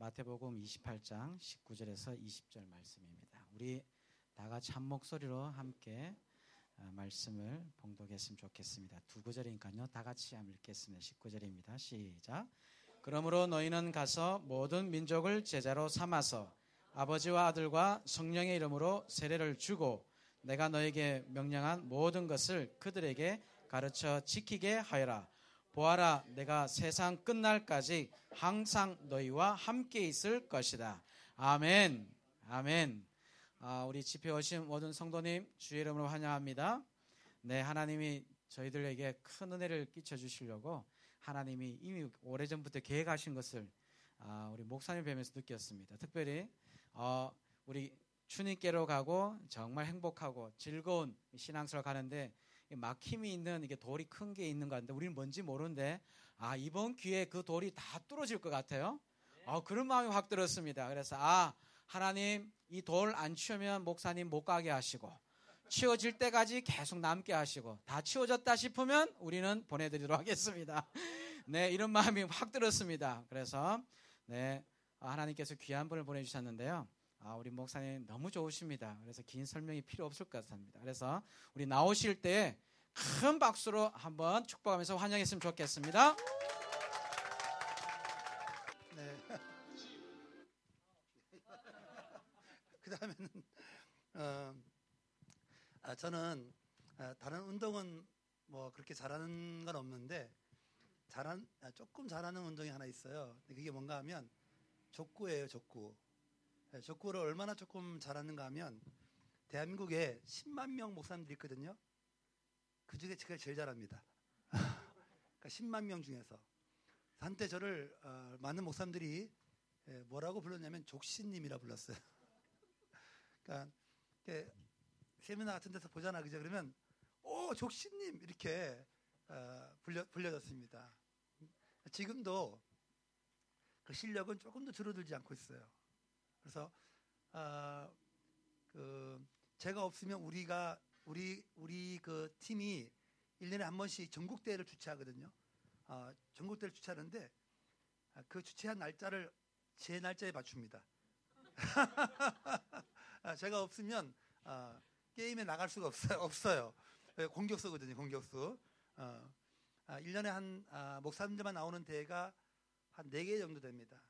마태복음 28장 19절에서 20절 말씀입니다. 우리 다 같이 한 목소리로 함께 어, 말씀을 봉독했으면 좋겠습니다. 두 구절이니까요. 다 같이 읽겠습니다. 19절입니다. 시작. 그러므로 너희는 가서 모든 민족을 제자로 삼아서 아버지와 아들과 성령의 이름으로 세례를 주고 내가 너에게 명령한 모든 것을 그들에게 가르쳐 지키게 하여라. 보아라, 내가 세상 끝날까지 항상 너희와 함께 있을 것이다. 아멘. 아멘. 아, 우리 집회 오신 모든 성도님 주의 이름으로 환영합니다. 네, 하나님이 저희들에게 큰 은혜를 끼쳐 주시려고 하나님이 이미 오래전부터 계획하신 것을 아, 우리 목사님 뵈면서 느꼈습니다. 특별히 어, 우리 주님께로 가고 정말 행복하고 즐거운 신앙스러 가는데 막힘이 있는 이게 돌이 큰 게 있는 것 같은데 우리는 뭔지 모르는데 아 이번 기회에 그 돌이 다 뚫어질 것 같아요. 아 그런 마음이 확 들었습니다. 그래서 아 하나님 이 돌 안 치우면 목사님 못 가게 하시고 치워질 때까지 계속 남게 하시고 다 치워졌다 싶으면 우리는 보내드리도록 하겠습니다. 네 이런 마음이 확 들었습니다. 그래서 네 하나님께서 귀한 분을 보내주셨는데요. 아, 우리 목사님 너무 좋으십니다. 그래서 긴 설명이 필요 없을 것 같습니다. 그래서 우리 나오실 때 큰 박수로 한번 축복하면서 환영했으면 좋겠습니다. 네. 그 다음에는, 어, 아, 저는 아, 다른 운동은 뭐 그렇게 잘하는 건 없는데, 잘한, 아, 조금 잘하는 운동이 하나 있어요. 그게 뭔가 하면 족구예요, 족구. 네, 족구를 얼마나 조금 잘하는가 하면 대한민국에 10만 명 목사님들이 있거든요. 그 중에 제가 제일 잘합니다. 그러니까 10만 명 중에서. 한때 저를 어, 많은 목사님들이 예, 뭐라고 불렀냐면 족신님이라 불렀어요. 그러니까 세미나 같은 데서 보잖아, 그죠? 그러면 오 족신님 이렇게 어, 불려 불려졌습니다. 지금도 그 실력은 조금도 줄어들지 않고 있어요. 그래서 아, 그 제가 없으면 우리가 우리 우리 그 팀이 1년에 한 번씩 전국 대회를 주최하거든요. 아, 전국 대회를 주최하는데 아, 그 주최한 날짜를 제 날짜에 맞춥니다. 아, 제가 없으면 아, 게임에 나갈 수가 없어요. 없어요. 예, 공격수거든요. 공격수. 어, 아, 1년에 한 아, 목사님들만 나오는 대회가 한 4개 정도 됩니다.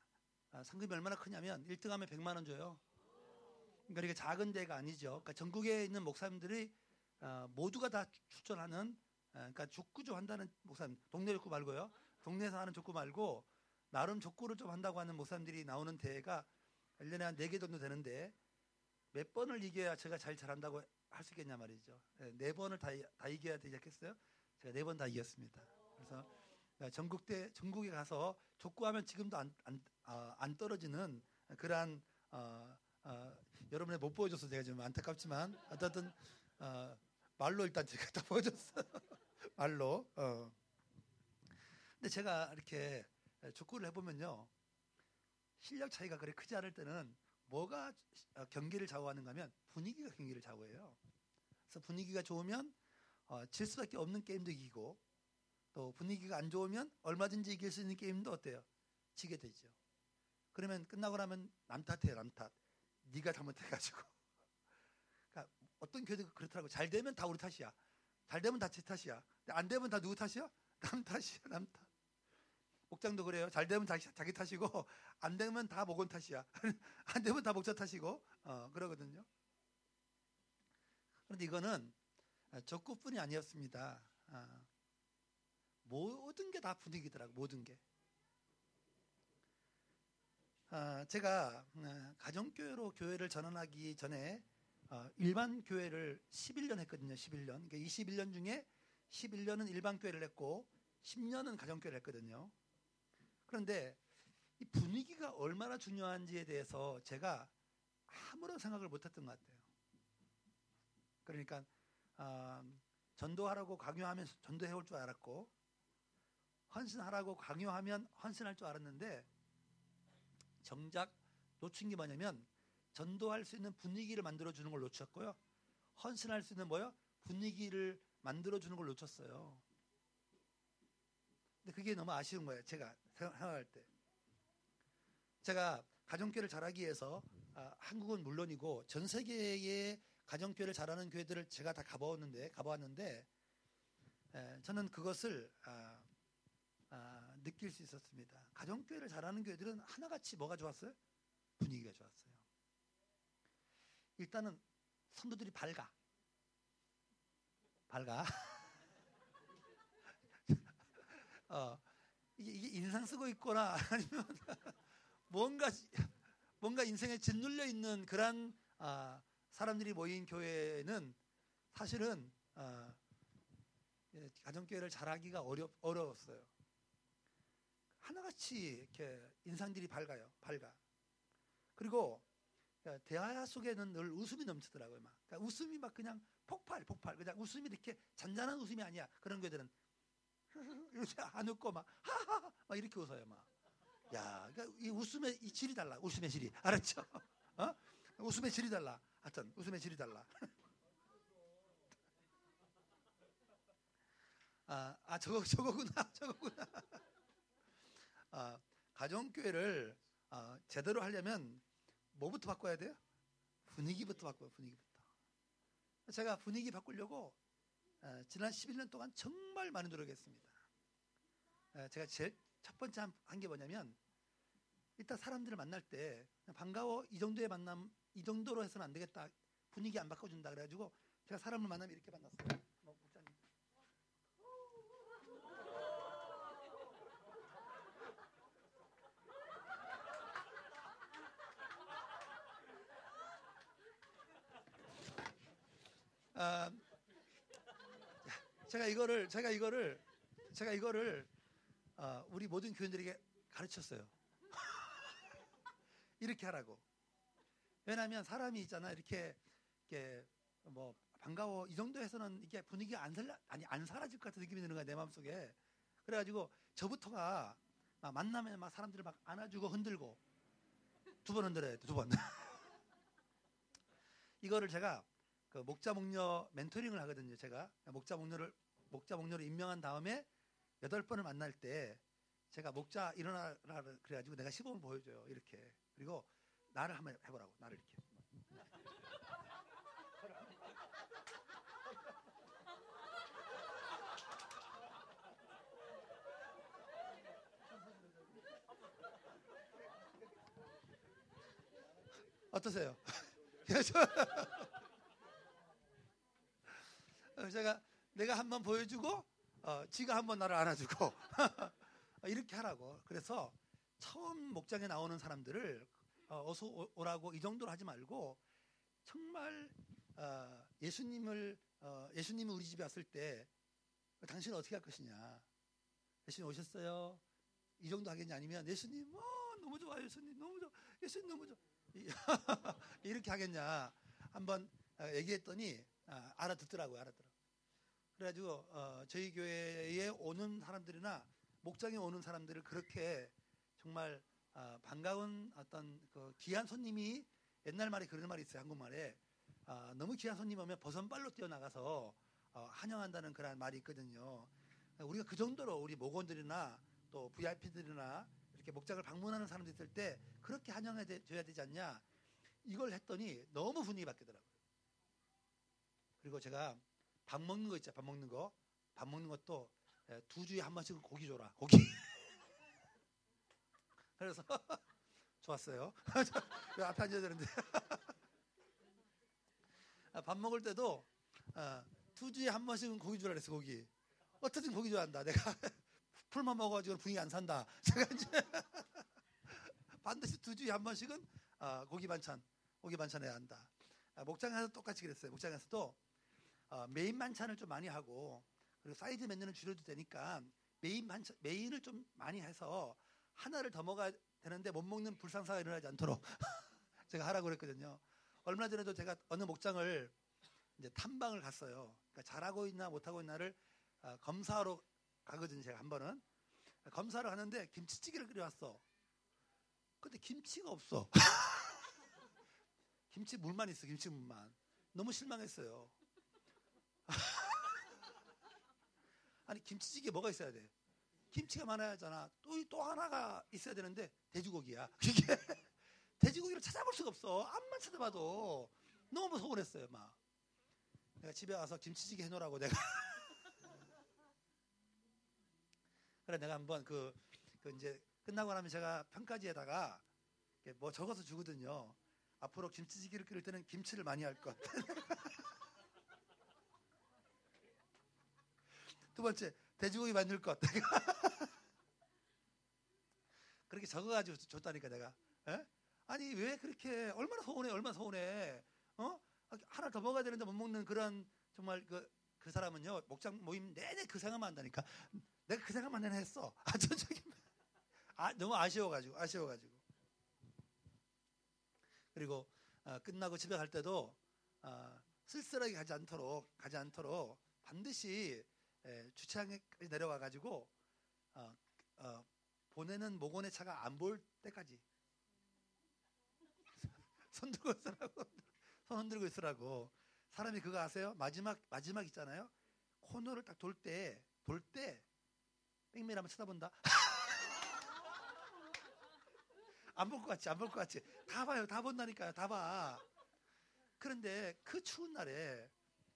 아, 상금이 얼마나 크냐면 1등하면 100만 원 줘요. 그러니까 이게 작은 데가 아니죠. 그러니까 전국에 있는 목사님들이 어, 모두가 다 추천하는 어, 그러니까 족구 좀 한다는 목사님 동네 족구 말고요. 동네에서 하는 족구 말고 나름 족구를 좀 한다고 하는 목사님들이 나오는 대회가 1년에 한 4개 정도 되는데 몇 번을 이겨야 제가 잘 잘한다고 할 수 있겠냐 말이죠. 네, 네 번을 다, 다 이겨야 되지 않겠어요? 제가 네 번 다 이겼습니다. 그래서 어, 전국대 전국에 가서 족구하면 지금도 안, 안, 어, 안 떨어지는 그러한 어, 어, 여러분의 못 보여줘서 제가 좀 안타깝지만 어쨌든 어, 말로 일단 제가 다 보여줬어요. 말로. 어. 근데 제가 이렇게 족구를 해보면요 실력 차이가 그렇게 크지 않을 때는 뭐가 어, 경기를 좌우하는가 하면 분위기가 경기를 좌우해요. 그래서 분위기가 좋으면 어, 질 수밖에 없는 게임도 이기고 또 분위기가 안 좋으면 얼마든지 이길 수 있는 게임도 어때요? 지게 되죠. 그러면 끝나고 나면 남 탓해요, 남 탓. 네가 잘못해가지고. 그러니까 어떤 교회도 그렇더라고. 잘 되면 다 우리 탓이야. 잘 되면 다 제 탓이야. 안 되면 다 누구 탓이야? 남 탓이야, 남 탓. 목장도 그래요. 잘 되면 자기, 자기 탓이고, 안 되면 다 목원 탓이야. 안 되면 다 목자 탓이고, 어, 그러거든요. 그런데 이거는 적구뿐이 아니었습니다. 어. 모든 게 다 분위기더라고 모든 게. 아, 제가 어, 가정교회로 교회를 전환하기 전에 어, 일반 교회를 11년 했거든요. 11년. 그러니까 21년 중에 11년은 일반 교회를 했고 10년은 가정교회를 했거든요. 그런데 이 분위기가 얼마나 중요한지에 대해서 제가 아무런 생각을 못했던 것 같아요. 그러니까 어, 전도하라고 강요하면 전도해 올 줄 알았고 헌신하라고 강요하면 헌신할 줄 알았는데 정작 놓친 게 뭐냐면 전도할 수 있는 분위기를 만들어 주는 걸 놓쳤고요. 헌신할 수 있는 뭐요? 분위기를 만들어 주는 걸 놓쳤어요. 근데 그게 너무 아쉬운 거예요. 제가 생각할 때. 제가 가정교회를 잘하기 위해서 아, 한국은 물론이고 전 세계의 가정교회를 잘하는 교회들을 제가 다 가보았는데 가보았는데 에, 저는 그것을 아, 아, 느낄 수 있었습니다. 가정교회를 잘하는 교회들은 하나같이 뭐가 좋았어요? 분위기가 좋았어요. 일단은 성도들이 밝아. 밝아. 어, 이게, 이게 인상 쓰고 있거나 아니면 뭔가 뭔가 인생에 짓눌려 있는 그런 아, 사람들이 모인 교회는 사실은 아, 예, 가정교회를 잘하기가 어려, 어려웠어요. 하나같이 이렇게 인상들이 밝아요. 밝아. 그리고 그러니까 대화 속에는 늘 웃음이 넘치더라고요. 막 그러니까 웃음이 막 그냥 폭발, 폭발. 그냥 웃음이 이렇게 잔잔한 웃음이 아니야. 그런 교회들은 이렇게 안 웃고 막 하하하 막 이렇게 웃어요. 막. 야, 그러니까 이 웃음의 이 질이 달라. 웃음의 질이 알았죠? 어? 웃음의 질이 달라. 하여튼 웃음의 질이 달라. 아, 아 저거 저거구나, 저거구나. 아, 가정교회를 아, 제대로 하려면 뭐부터 바꿔야 돼요? 분위기부터 바꿔요. 분위기부터. 제가 분위기 바꾸려고 아, 지난 11년 동안 정말 많이 노력했습니다. 아, 제가 제일 첫 번째 한게 뭐냐면 일단 사람들을 만날 때 반가워 이 정도의 만남 이 정도로 해서는 안 되겠다 분위기 안 바꿔준다 그래가지고 제가 사람을 만나면 이렇게 만났어요. 뭐, 목사님. 아, 제가 이거를 제가 이거를 제가 이거를 어, 우리 모든 교인들에게 가르쳤어요. 이렇게 하라고. 왜냐하면 사람이 있잖아 이렇게 이렇게 뭐 반가워 이 정도에서는 이게 분위기가 안 살라 아니 안 사라질 것 같은 느낌이 드는 거야 내 마음 속에. 그래가지고 저부터가 막 만나면 막 사람들을 막 안아주고 흔들고 두 번 흔들어야 돼 두 번. 이거를 제가 그 목자 목녀 멘토링을 하거든요. 제가 목자 목녀를 목자 목녀를 임명한 다음에 여덟 번을 만날 때 제가 목자 일어나라 그래가지고 내가 시범을 보여줘요. 이렇게. 그리고 나를 한번 해보라고. 나를 이렇게. 어떠세요? 제가 내가 한번 보여주고 어, 지가 한번 나를 안아주고 이렇게 하라고. 그래서 처음 목장에 나오는 사람들을 어, 서 오라고 이 정도로 하지 말고 정말 어, 예수님을 어, 예수님이 우리 집에 왔을 때 당신은 어떻게 할 것이냐? 예수님 오셨어요? 이 정도 하겠냐? 아니면 예수님 어, 너무 좋아요, 예수님 너무 좋아, 예수님 너무 좋아 이렇게 하겠냐? 한번 어, 얘기했더니 아, 알아듣더라고요, 알아들어. 그래가지고 어, 저희 교회에 오는 사람들이나 목장에 오는 사람들을 그렇게 정말 어, 반가운 어떤 그 귀한 손님이 옛날 말에 그런 말이 있어요 한국말에 어, 너무 귀한 손님 오면 버선발로 뛰어나가서 어, 환영한다는 그런 말이 있거든요. 우리가 그 정도로 우리 목원들이나 또 VIP들이나 이렇게 목장을 방문하는 사람들 있을 때 그렇게 환영해 줘야 되지 않냐 이걸 했더니 너무 분위기 바뀌더라고요. 그리고 제가 밥 먹는 거 있죠. 밥 먹는 거. 밥 먹는 것도 두 주에 한 번씩은 고기 줘라. 고기. 그래서 좋았어요. 왜 앞에 앉아야 되는데. 아, 밥 먹을 때도 아, 두 주에 한 번씩은 고기 주라 그랬어 고기. 어떻든 고기 좋아한다. 내가 풀만 먹어가지고 분위기 안 산다. 제가 이제 반드시 두 주에 한 번씩은 아, 고기 반찬, 고기 반찬 해야 한다. 목장에서 똑같이 그랬어요. 목장에서도 어, 메인 반찬을 좀 많이 하고 그리고 사이드 메뉴는 줄여도 되니까 메인 반찬 메인을 좀 많이 해서 하나를 더 먹어야 되는데 못 먹는 불상사가 일어나지 않도록 제가 하라고 그랬거든요. 얼마 전에도 제가 어느 목장을 이제 탐방을 갔어요. 그러니까 잘하고 있나 못하고 있나를 어, 검사하러 가거든요. 제가 한 번은 검사를 하는데 김치찌개를 끓여왔어. 근데 김치가 없어. 김치 물만 있어. 김치 물만. 너무 실망했어요. 아니 김치찌개 뭐가 있어야 돼? 김치가 많아야 하잖아. 또, 또 하나가 있어야 되는데 돼지고기야. 그게 돼지고기를 찾아볼 수가 없어. 앞만 찾아봐도 너무 서운했어요. 막 내가 집에 와서 김치찌개 해놓으라고 내가. 그래 내가 한번 그, 그 이제 끝나고 나면 제가 평가지에다가 뭐 적어서 주거든요. 앞으로 김치찌개를 끓일 때는 김치를 많이 할 것. 두 번째 돼지고기 만들 것. 그렇게 적어가지고 줬다니까 내가. 에? 아니 왜 그렇게 얼마나 서운해 얼마나 서운해 어 하나 더 먹어야 되는데 못 먹는 그런 정말 그, 그 사람은요 목장 모임 내내 그 생각만 한다니까 내가 그 생각만 내내 했어 아 저기 아 너무 아쉬워가지고 아쉬워가지고 그리고 어, 끝나고 집에 갈 때도 어, 쓸쓸하게 가지 않도록 가지 않도록 반드시 에, 주차장에 내려와 가지고 어, 어, 보내는 모건의 차가 안볼 때까지 손 들고 있으라고. 손 흔들고 있으라고. 사람이 그거 아세요? 마지막, 마지막 있잖아요? 코너를 딱 돌 때, 돌 때, 뺑뺑이 한번 쳐다본다? 안 볼 것 같지, 안 볼 것 같지. 다 봐요, 다 본다니까요, 다 봐. 그런데 그 추운 날에,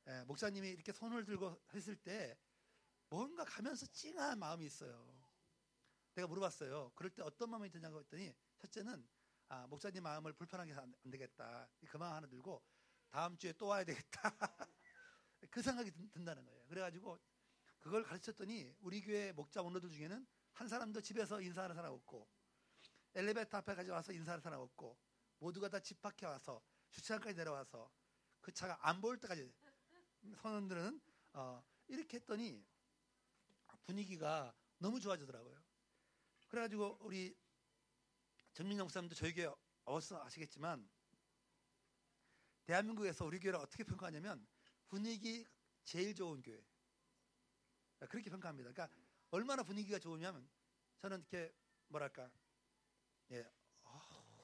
예, 목사님이 이렇게 손을 들고 했을 때, 뭔가 가면서 찡한 마음이 있어요. 내가 물어봤어요. 그럴 때 어떤 마음이 드냐고 했더니, 첫째는 아, 목사님 마음을 불편하게 해서 안, 안 되겠다. 그 마음 하나 들고 다음 주에 또 와야 되겠다. 그 생각이 든, 다는 거예요. 그래가지고 그걸 가르쳤더니 우리 교회 목자 원로들 중에는 한 사람도 집에서 인사하는 사람 없고 엘리베이터 앞에 가져 와서 인사하는 사람 없고 모두가 다 집 밖에 와서 주차장까지 내려와서 그 차가 안 보일 때까지 선원들은 어, 이렇게 했더니 분위기가 너무 좋아지더라고요. 그래가지고 우리 정민영 목사님도 저희 교회 어서 아시겠지만 대한민국에서 우리 교회를 어떻게 평가하냐면 분위기 제일 좋은 교회. 그렇게 평가합니다. 그러니까 얼마나 분위기가 좋으냐면 저는 이렇게 뭐랄까. 예. 아,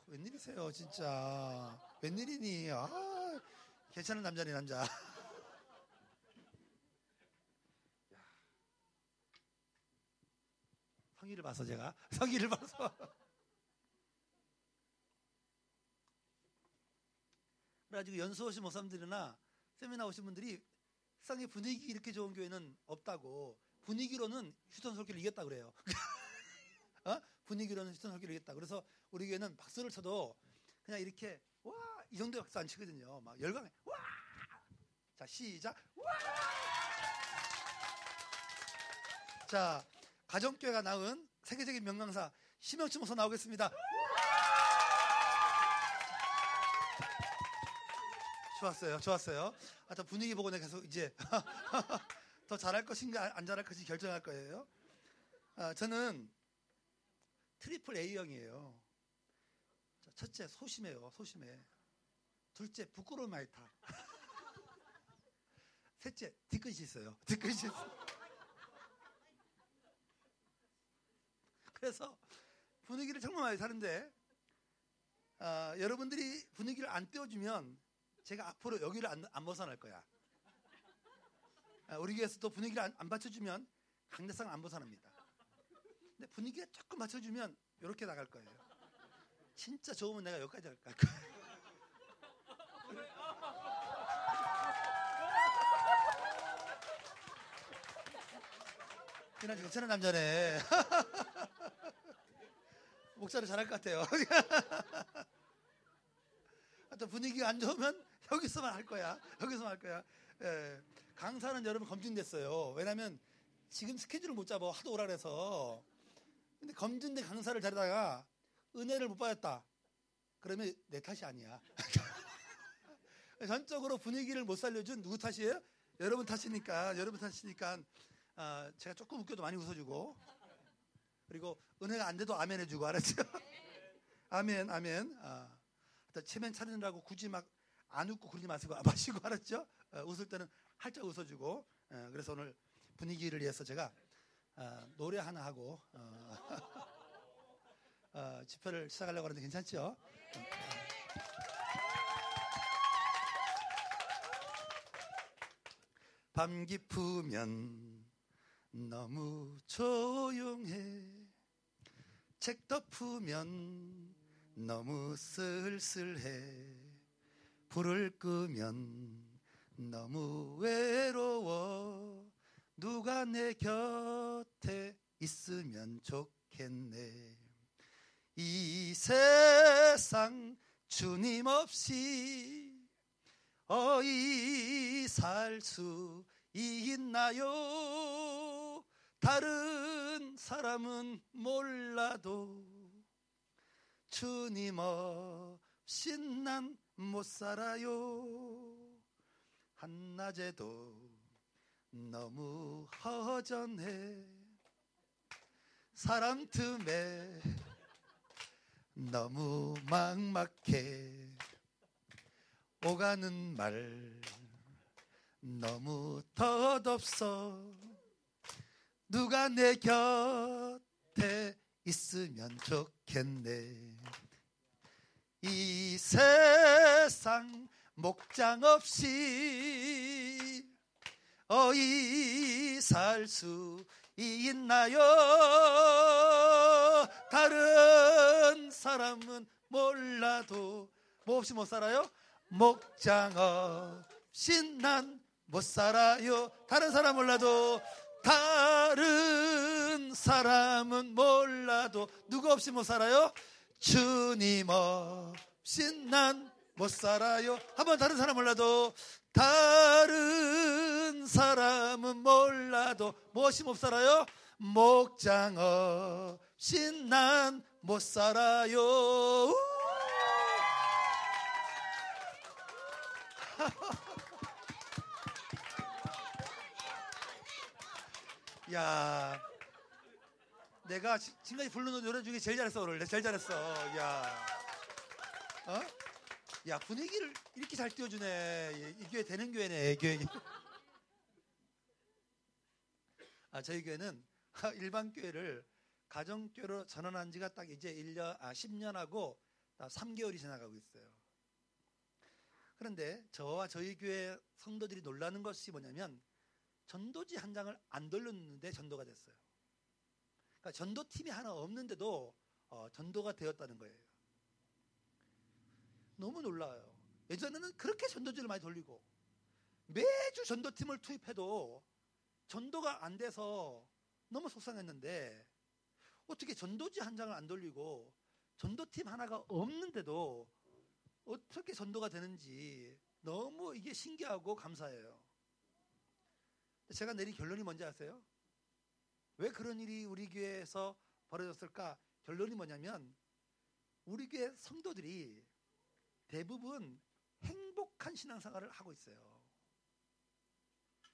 웬일이세요 진짜. 웬일이니? 아, 괜찮은 남자니 남자 성의를 봐서 제가 성의를 봐서 그래가지고 연수 오신 목사님들이나 세미나 오신 분들이 세상에 분위기 이렇게 좋은 교회는 없다고 분위기로는 휴전 설교를 이겼다 그래요. 어? 분위기로는 휴전 설교를 이겼다. 그래서 우리 교회는 박수를 쳐도 그냥 이렇게 와 이 정도의 박수 안 치거든요. 막 열광해 와. 자 시작 와. 자 가정교회가 낳은 세계적인 명강사 심영치 목사 나오겠습니다. 좋았어요. 좋았어요. 아, 저 분위기 보고 내가 계속 이제 더 잘할 것인가 안 잘할 것인가 결정할 거예요. 아, 저는 triple A형이에요. 첫째 소심해요. 소심해. 둘째 부끄러움 많이 타. 셋째 뒤끝이 있어요. 뒤끝이 있어. 그래서 분위기를 정말 많이 타는데 아, 여러분들이 분위기를 안 띄워주면 제가 앞으로 여기를 안, 안 벗어날 거야. 아, 우리 교회에서 또 분위기를 안, 안 받쳐주면 강대상 안 벗어납니다. 근데 분위기가 조금 맞춰주면 이렇게 나갈 거예요. 진짜 좋으면 내가 여기까지 갈 거야. 이나 괜찮은 남자네. 목사를 잘할 것 같아요. 또 분위기가 안 좋으면 여기서만 할 거야. 여기서만 할 거야. 예. 강사는 여러분 검증됐어요. 왜냐면 지금 스케줄을 못 잡아. 하도 오라 그래서. 근데 검증된 강사를 데려다가 은혜를 못 받았다. 그러면 내 탓이 아니야. 전적으로 분위기를 못 살려준 누구 탓이에요? 여러분 탓이니까, 여러분 탓이니까, 어, 제가 조금 웃겨도 많이 웃어주고, 그리고 은혜가 안 돼도 아멘 해주고, 알았죠? 아멘, 아멘. 어. 체면 차리느라고 굳이 막 안 웃고 그러지 마시고 마시고 알았죠? 어, 웃을 때는 활짝 웃어주고 어, 그래서 오늘 분위기를 위해서 제가 어, 노래 하나 하고 어, 어, 집회를 시작하려고 하는데 괜찮죠? 밤 깊으면 너무 조용해 책 덮으면 너무 쓸쓸해. 불을 끄면 너무 외로워. 누가 내 곁에 있으면 좋겠네. 이 세상 주님 없이 어이 살 수 있나요? 다른 사람은 몰라도 주님 없이 난못 살아요. 한낮에도 너무 허전해. 사람 틈에 너무 막막해. 오가는 말 너무 덧없어. 누가 내 곁에 있으면 좋겠네. 이 세상 목장 없이 어이 살 수 있나요? 다른 사람은 몰라도 뭐 없이 못 살아요? 목장 없이 난 못 살아요. 다른 사람 몰라도 다른 사람은 몰라도 누구 없이 못 살아요? 주님 없이 난못 살아요. 한번 다른 사람 몰라도 다른 사람은 몰라도 무엇이 못 살아요? 목장 없이 난못 살아요. 야, 내가 지- 지금까지 부르는 노래 중에 제일 잘했어 오늘. 제일 잘했어. 야, 어? 야 분위기를 이렇게 잘 띄워주네. 이 교회 되는 교회네. 이 교회. 아 저희 교회는 일반 교회를 가정교로 전환한 지가 딱 이제 1년, 아 10년하고 3개월이 지나가고 있어요. 그런데 저와 저희 교회 성도들이 놀라는 것이 뭐냐면 전도지 한 장을 안 돌렸는데 전도가 됐어요. 그러니까 전도팀이 하나 없는데도 어, 전도가 되었다는 거예요. 너무 놀라요. 예전에는 그렇게 전도지를 많이 돌리고 매주 전도팀을 투입해도 전도가 안 돼서 너무 속상했는데 어떻게 전도지 한 장을 안 돌리고 전도팀 하나가 없는데도 어떻게 전도가 되는지 너무 이게 신기하고 감사해요. 제가 내린 결론이 뭔지 아세요? 왜 그런 일이 우리 교회에서 벌어졌을까? 결론이 뭐냐면 우리 교회 성도들이 대부분 행복한 신앙생활을 하고 있어요.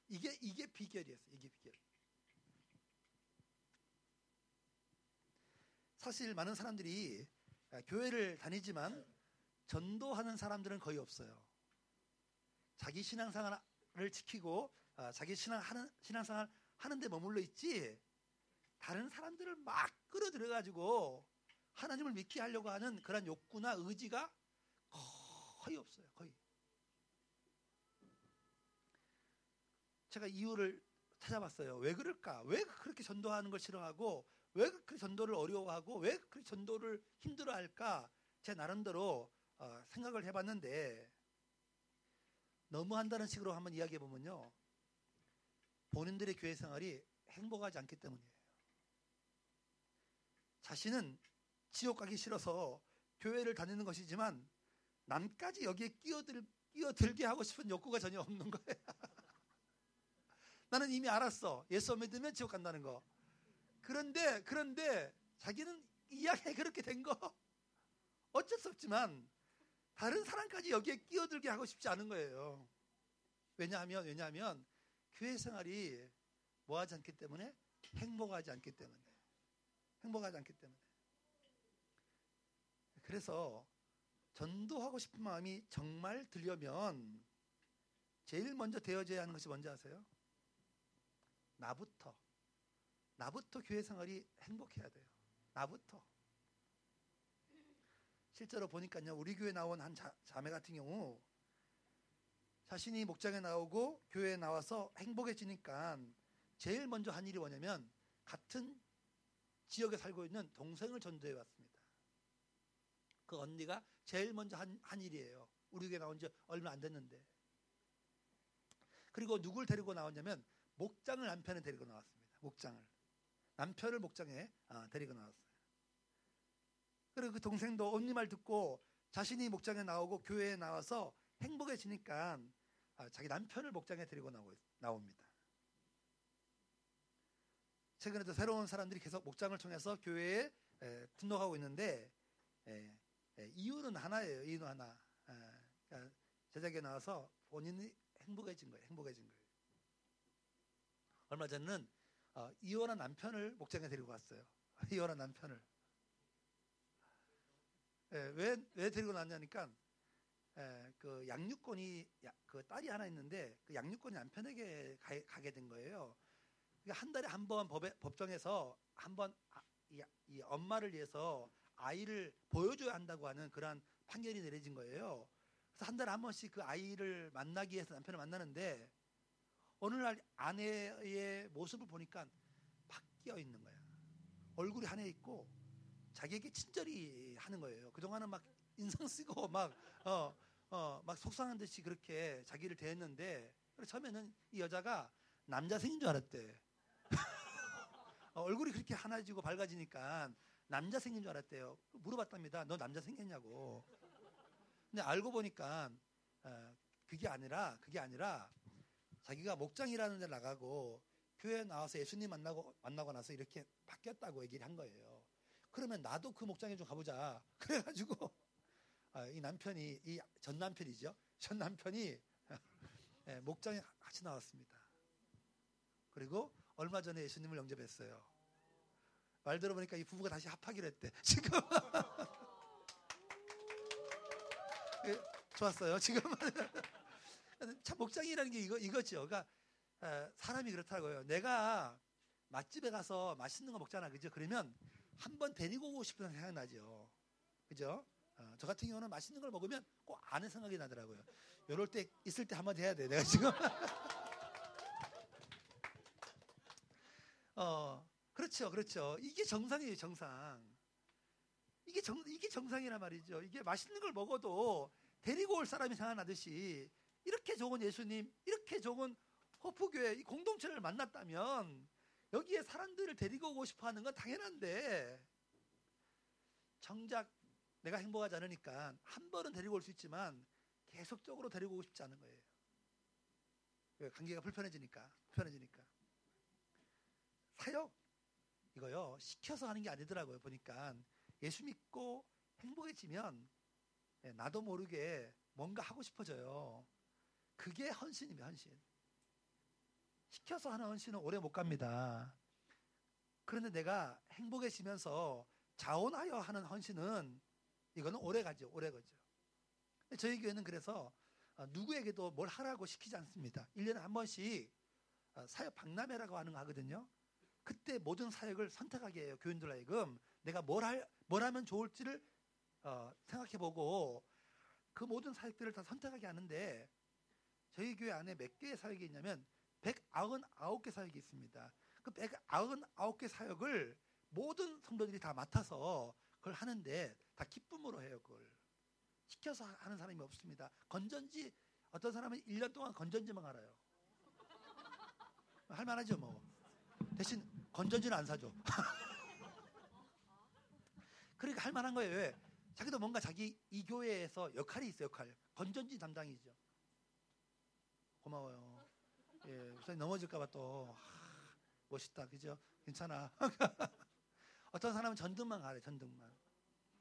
이게 이게 비결이었어요. 이게 비결. 사실 많은 사람들이 교회를 다니지만 전도하는 사람들은 거의 없어요. 자기 신앙생활을 지키고 아, 자기 신앙 하는 신앙생활 하는데 머물러 있지 다른 사람들을 막 끌어들여 가지고 하나님을 믿게 하려고 하는 그런 욕구나 의지가 거의 없어요. 거의. 제가 이유를 찾아봤어요. 왜 그럴까? 왜 그렇게 전도하는 걸 싫어하고 왜 그렇게 전도를 어려워하고 왜 그렇게 전도를 힘들어할까? 제 나름대로 어, 생각을 해봤는데 너무 한다는 식으로 한번 이야기해 보면요. 본인들의 교회 생활이 행복하지 않기 때문이에요. 자신은 지옥 가기 싫어서 교회를 다니는 것이지만 남까지 여기에 끼어들, 끼어들게 하고 싶은 욕구가 전혀 없는 거예요. 나는 이미 알았어. 예수 믿으면 지옥 간다는 거. 그런데, 그런데 자기는 이야기 그렇게 된 거. 어쩔 수 없지만 다른 사람까지 여기에 끼어들게 하고 싶지 않은 거예요. 왜냐하면, 왜냐하면 교회 생활이 뭐 하지 않기 때문에 행복하지 않기 때문에. 행복하지 않기 때문에. 그래서 전도하고 싶은 마음이 정말 들려면 제일 먼저 되어져야 하는 것이 뭔지 아세요? 나부터. 나부터 교회 생활이 행복해야 돼요. 나부터. 실제로 보니까요, 우리 교회 나온 한 자, 자매 같은 경우 자신이 목장에 나오고 교회에 나와서 행복해지니까 제일 먼저 한 일이 뭐냐면 같은 지역에 살고 있는 동생을 전도해 왔습니다. 그 언니가 제일 먼저 한, 한 일이에요. 우리 교회 나온 지 얼마 안 됐는데. 그리고 누굴 데리고 나왔냐면 목장을 남편을 데리고 나왔습니다. 목장을. 남편을 목장에 아, 데리고 나왔어요. 그리고 그 동생도 언니 말 듣고 자신이 목장에 나오고 교회에 나와서 행복해지니까 아, 자기 남편을 목장에 데리고 나옵니다. 최근에도 새로운 사람들이 계속 목장을 통해서 교회에 등록하고 있는데 이유는 하나예요. 이유는 하나. 그러니까 제자교에 나와서 본인이 행복해진 거예요. 행복해진 거예요. 얼마 전에는 어, 이혼한 남편을 목장에 데리고 갔어요. 이혼한 남편을. 왜, 왜 데리고 났냐니까 그 양육권이 그 딸이 하나 있는데 그 양육권이 남편에게 가, 게 된 거예요. 그러니까 한 달에 한 번 법정에서 한번 아, 이, 이 엄마를 위해서 아이를 보여줘야 한다고 하는 그러한 판결이 내려진 거예요. 그래서 한 달에 한 번씩 그 아이를 만나기 위해서 남편을 만나는데 어느 날 아내의 모습을 보니까 바뀌어 있는 거야. 얼굴이 하나 있고 자기에게 친절히 하는 거예요. 그동안은 막 인상 쓰고 막 어, 어, 막 속상한 듯이 그렇게 자기를 대했는데 처음에는 이 여자가 남자 생긴 줄 알았대. 어, 얼굴이 그렇게 하나지고 밝아지니까 남자 생긴 줄 알았대요. 물어봤답니다. 너 남자 생겼냐고. 근데 알고 보니까 어, 그게 아니라 그게 아니라 자기가 목장이라는 데 나가고 교회 나와서 예수님 만나고 만나고 나서 이렇게 바뀌었다고 얘기를 한 거예요. 그러면 나도 그 목장에 좀 가보자. 그래가지고 아, 이 남편이 이 전 남편이죠. 전 남편이 예, 목장에 같이 나왔습니다. 그리고 얼마 전에 예수님을 영접했어요. 말 들어보니까 이 부부가 다시 합하기로 했대. 지금 예, 좋았어요. 지금 참 목장이라는 게 이거 이거죠. 그러니까 에, 사람이 그렇다고요. 내가 맛집에 가서 맛있는 거 먹잖아, 그죠? 그러면 한 번 데리고 오고 싶은 생각이 나죠. 그죠? 어, 저 같은 경우는 맛있는 걸 먹으면 꼭 아는 생각이 나더라고요. 이럴 때 있을 때 한번 해야 돼. 내가 지금. 어, 그렇죠, 그렇죠. 이게 정상이에요, 정상. 이게 정, 이게 정상이란 말이죠. 이게 맛있는 걸 먹어도 데리고 올 사람이 생각나듯이 이렇게 좋은 예수님, 이렇게 좋은 호프교회 이 공동체를 만났다면 여기에 사람들을 데리고 오고 싶어 하는 건 당연한데 정작 내가 행복하지 않으니까 한 번은 데리고 올 수 있지만 계속적으로 데리고 오고 싶지 않은 거예요. 왜? 관계가 불편해지니까, 불편해지니까. 사역, 이거요, 시켜서 하는 게 아니더라고요, 보니까. 예수 믿고 행복해지면 예, 나도 모르게 뭔가 하고 싶어져요. 그게 헌신입니다, 헌신. 시켜서 하는 헌신은 오래 못 갑니다. 그런데 내가 행복해지면서 자원하여 하는 헌신은 이거는 오래 가죠, 오래 가죠. 저희 교회는 그래서 어, 누구에게도 뭘 하라고 시키지 않습니다. 1년에 한 번씩 어, 사역 박람회라고 하는 거 하거든요. 그때 모든 사역을 선택하게 해요. 교인들 하여금 내가 뭘, 할, 뭘 하면 좋을지를 어, 생각해보고 그 모든 사역들을 다 선택하게 하는데 저희 교회 안에 몇 개의 사역이 있냐면 199개 사역이 있습니다. 그 199개 사역을 모든 성도들이 다 맡아서 그걸 하는데 다 기쁨으로 해요, 그걸. 시켜서 하는 사람이 없습니다. 건전지 어떤 사람은 1년 동안 건전지만 알아요. 할 만하죠, 뭐. 대신 건전지는 안 사죠. 그러니까 할 만한 거예요. 왜? 자기도 뭔가 자기 이 교회에서 역할이 있어요, 역할. 건전지 담당이죠. 고마워요. 예, 우선 넘어질까봐 또 하, 멋있다, 그죠? 괜찮아. 어떤 사람은 전등만 가래, 전등만.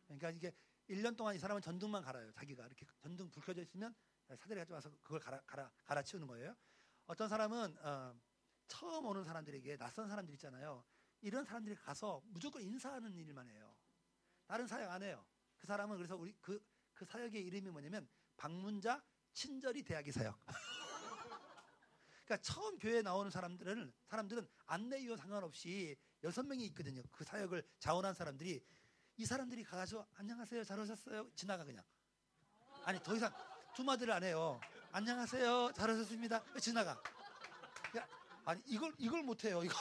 그러니까 이게 1년 동안 이 사람은 전등만 갈아요. 자기가 이렇게 전등 불 켜져 있으면 사다리 가져와서 그걸 갈아, 갈아, 갈아치우는 거예요. 어떤 사람은 어, 처음 오는 사람들에게 낯선 사람들 있잖아요. 이런 사람들이 가서 무조건 인사하는 일만 해요. 다른 사역 안 해요. 그 사람은 그래서 우리 그, 그 사역의 이름이 뭐냐면 방문자 친절히 대하기 사역. 그러니까 처음 교회에 나오는 사람들은 사람들은 안내위원 상관없이 여섯 명이 있거든요. 그 사역을 자원한 사람들이 이 사람들이 가서 안녕하세요 잘 오셨어요 지나가 그냥 아니 더 이상 두 마디를 안 해요 안녕하세요 잘 오셨습니다 지나가 아니 이걸 이걸 못해요. 이걸.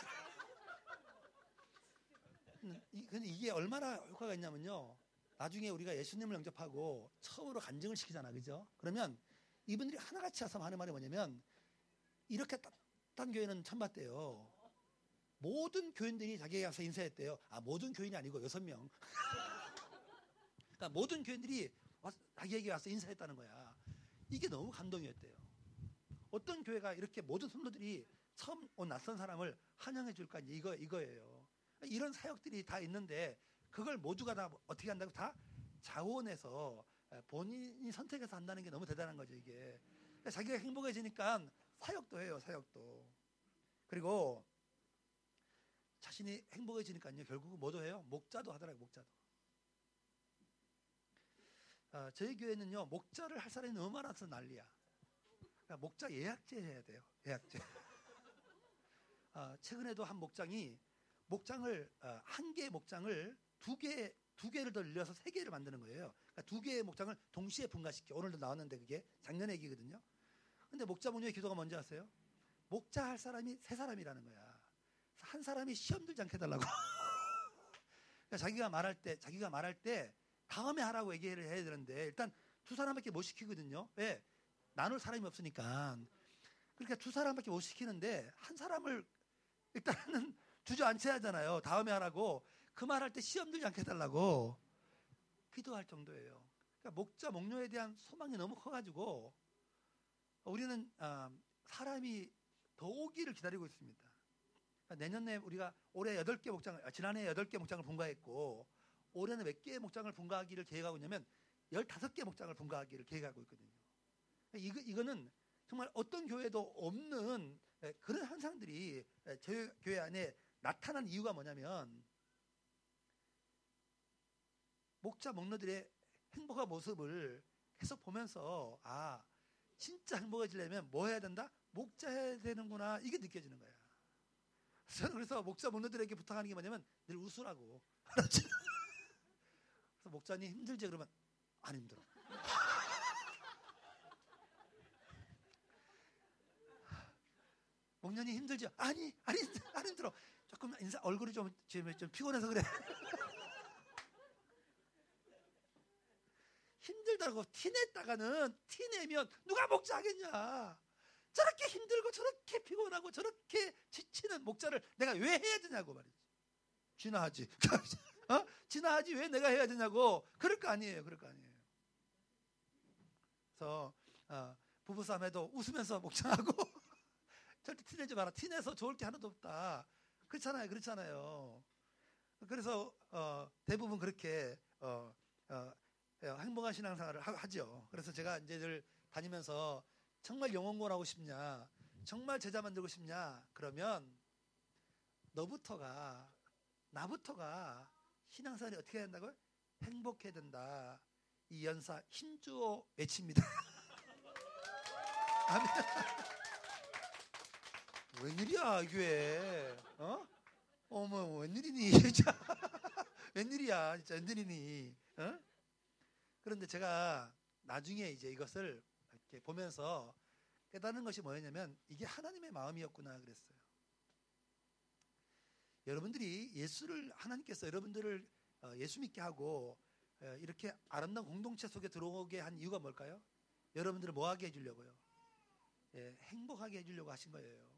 근데 이게 얼마나 효과가 있냐면요. 나중에 우리가 예수님을 영접하고 처음으로 간증을 시키잖아, 그죠? 그러면 이분들이 하나같이 와서 하는 말이 뭐냐면 이렇게 딴 교회는 처음 봤대요. 모든 교인들이 자기에게 와서 인사했대요. 아, 모든 교인이 아니고 여섯 명. 그러니까 모든 교인들이 자기에게 와서 인사했다는 거야. 이게 너무 감동이었대요. 어떤 교회가 이렇게 모든 성도들이 처음 온 낯선 사람을 환영해 줄까 이거 이거예요. 이런 사역들이 다 있는데 그걸 모두가 다 어떻게 한다고 다 자원해서 본인이 선택해서 한다는 게 너무 대단한 거죠 이게. 자기가 행복해지니까 사역도 해요 사역도. 그리고 자신이 행복해지니까요 결국은 뭐도 해요 목자도 하더라고요 목자도. 어, 저희 교회는요 목자를 할 사람이 너무 많아서 난리야. 그러니까 목자 예약제 해야 돼요 예약제. 어, 최근에도 한 목장이 목장을 어, 한 개의 목장을 두 개, 두 개를 더 늘려서 세 개를 만드는 거예요. 그러니까 두 개의 목장을 동시에 분가시켜. 오늘도 나왔는데 그게 작년 얘기거든요. 근데 목자 목녀의 기도가 뭔지 아세요? 목자 할 사람이 세 사람이라는 거야. 한 사람이 시험 들지 않게 해달라고. 그러니까 자기가 말할 때, 자기가 말할 때 다음에 하라고 얘기를 해야 되는데 일단 두 사람밖에 못 시키거든요. 왜? 나눌 사람이 없으니까. 그러니까 두 사람밖에 못 시키는데 한 사람을 일단은 주저앉혀야 하잖아요. 다음에 하라고. 그 말할 때 시험 들지 않게 해달라고 기도할 정도예요. 그러니까 목자, 목녀에 대한 소망이 너무 커가지고 우리는 아, 사람이 더 오기를 기다리고 있습니다. 그러니까 내년에 우리가 올해 8개 목장을, 아, 지난해 8개 목장을 분가했고 올해는 몇 개의 목장을 분가하기를 계획하고 있냐면 15개 목장을 분가하기를 계획하고 있거든요. 그러니까 이거, 이거는 정말 어떤 교회도 없는 그런 현상들이 저희 교회 안에 나타난 이유가 뭐냐면 목자 목노들의 행복한 모습을 계속 보면서 아 진짜 행복해지려면 뭐 해야 된다? 목자 해야 되는구나 이게 느껴지는 거야. 그래서 목자 목노들에게 부탁하는 게 뭐냐면 늘 웃으라고. 그래서 목자님 힘들지 그러면 안 힘들어. 목련이 힘들죠? 아니, 아니, 안 힘들어. 조금 인사 얼굴이 좀, 좀, 좀 피곤해서 그래. 힘들다고 티냈다가는 티내면 누가 목자 하겠냐. 저렇게 힘들고 저렇게 피곤하고 저렇게 지치는 목자를 내가 왜 해야 되냐고 말이지. 진화하지. 어? 진화하지 왜 내가 해야 되냐고. 그럴 거 아니에요. 그럴 거 아니에요. 그래서 어, 부부싸움에도 웃으면서 목장하고 절대 티내지 마라. 티내서 좋을 게 하나도 없다. 그렇잖아요. 그렇잖아요. 그래서 어, 대부분 그렇게 어, 어, 어, 행복한 신앙생활을 하, 죠 그래서 제가 이제 늘 다니면서 정말 영원권 하고 싶냐, 정말 제자 만들고 싶냐, 그러면 너부터가 나부터가 신앙생활이 어떻게 해야 된다고요? 행복해야 된다. 이 연사 힘주어 외칩니다. 아멘. 웬일이야 이 교회? 어? 어머 웬일이니? 웬일이야 진짜 웬일이니? 어? 그런데 제가 나중에 이제 이것을 이렇게 보면서 깨닫는 것이 뭐였냐면 이게 하나님의 마음이었구나 그랬어요. 여러분들이 예수를 하나님께서 여러분들을 어, 예수 믿게 하고 어, 이렇게 아름다운 공동체 속에 들어오게 한 이유가 뭘까요? 여러분들을 뭐하게 해주려고요? 예, 행복하게 해주려고 하신 거예요.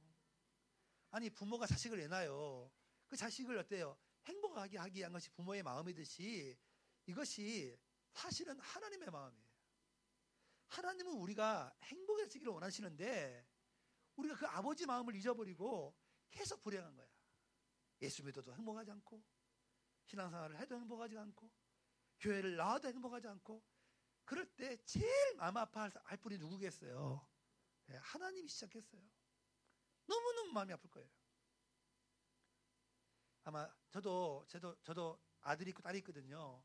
아니 부모가 자식을 내놔요. 그 자식을 어때요? 행복하게 하기 위한 것이 부모의 마음이듯이 이것이 사실은 하나님의 마음이에요. 하나님은 우리가 행복해지기를 원하시는데 우리가 그 아버지 마음을 잊어버리고 계속 불행한 거야. 예수 믿어도 행복하지 않고 신앙생활을 해도 행복하지 않고 교회를 나와도 행복하지 않고 그럴 때 제일 마음 아파할 분이 누구겠어요? 네, 하나님이 시작했어요. 너무너무 마음이 아플 거예요. 아마 저도 저도 저도 아들이 있고 딸이 있거든요.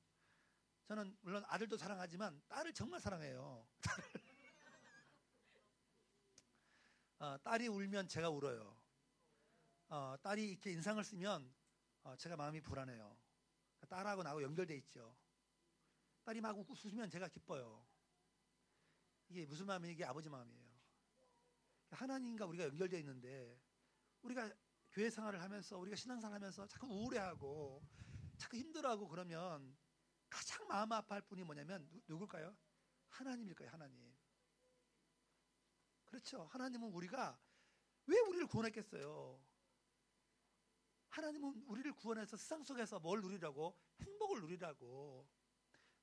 저는 물론 아들도 사랑하지만 딸을 정말 사랑해요. 어, 딸이 울면 제가 울어요. 어, 딸이 이렇게 인상을 쓰면 어, 제가 마음이 불안해요. 딸하고 나하고 연결돼 있죠. 딸이 막 웃으면 제가 기뻐요. 이게 무슨 마음이에요? 이게 아버지 마음이에요. 하나님과 우리가 연결되어 있는데 우리가 교회 생활을 하면서 우리가 신앙생활 하면서 자꾸 우울해하고 자꾸 힘들어하고 그러면 가장 마음 아파할 분이 뭐냐면 누, 굴까요 하나님일 거예요, 하나님. 그렇죠. 하나님은 우리가 왜 우리를 구원했겠어요? 하나님은 우리를 구원해서 세상 속에서 뭘 누리라고? 행복을 누리라고.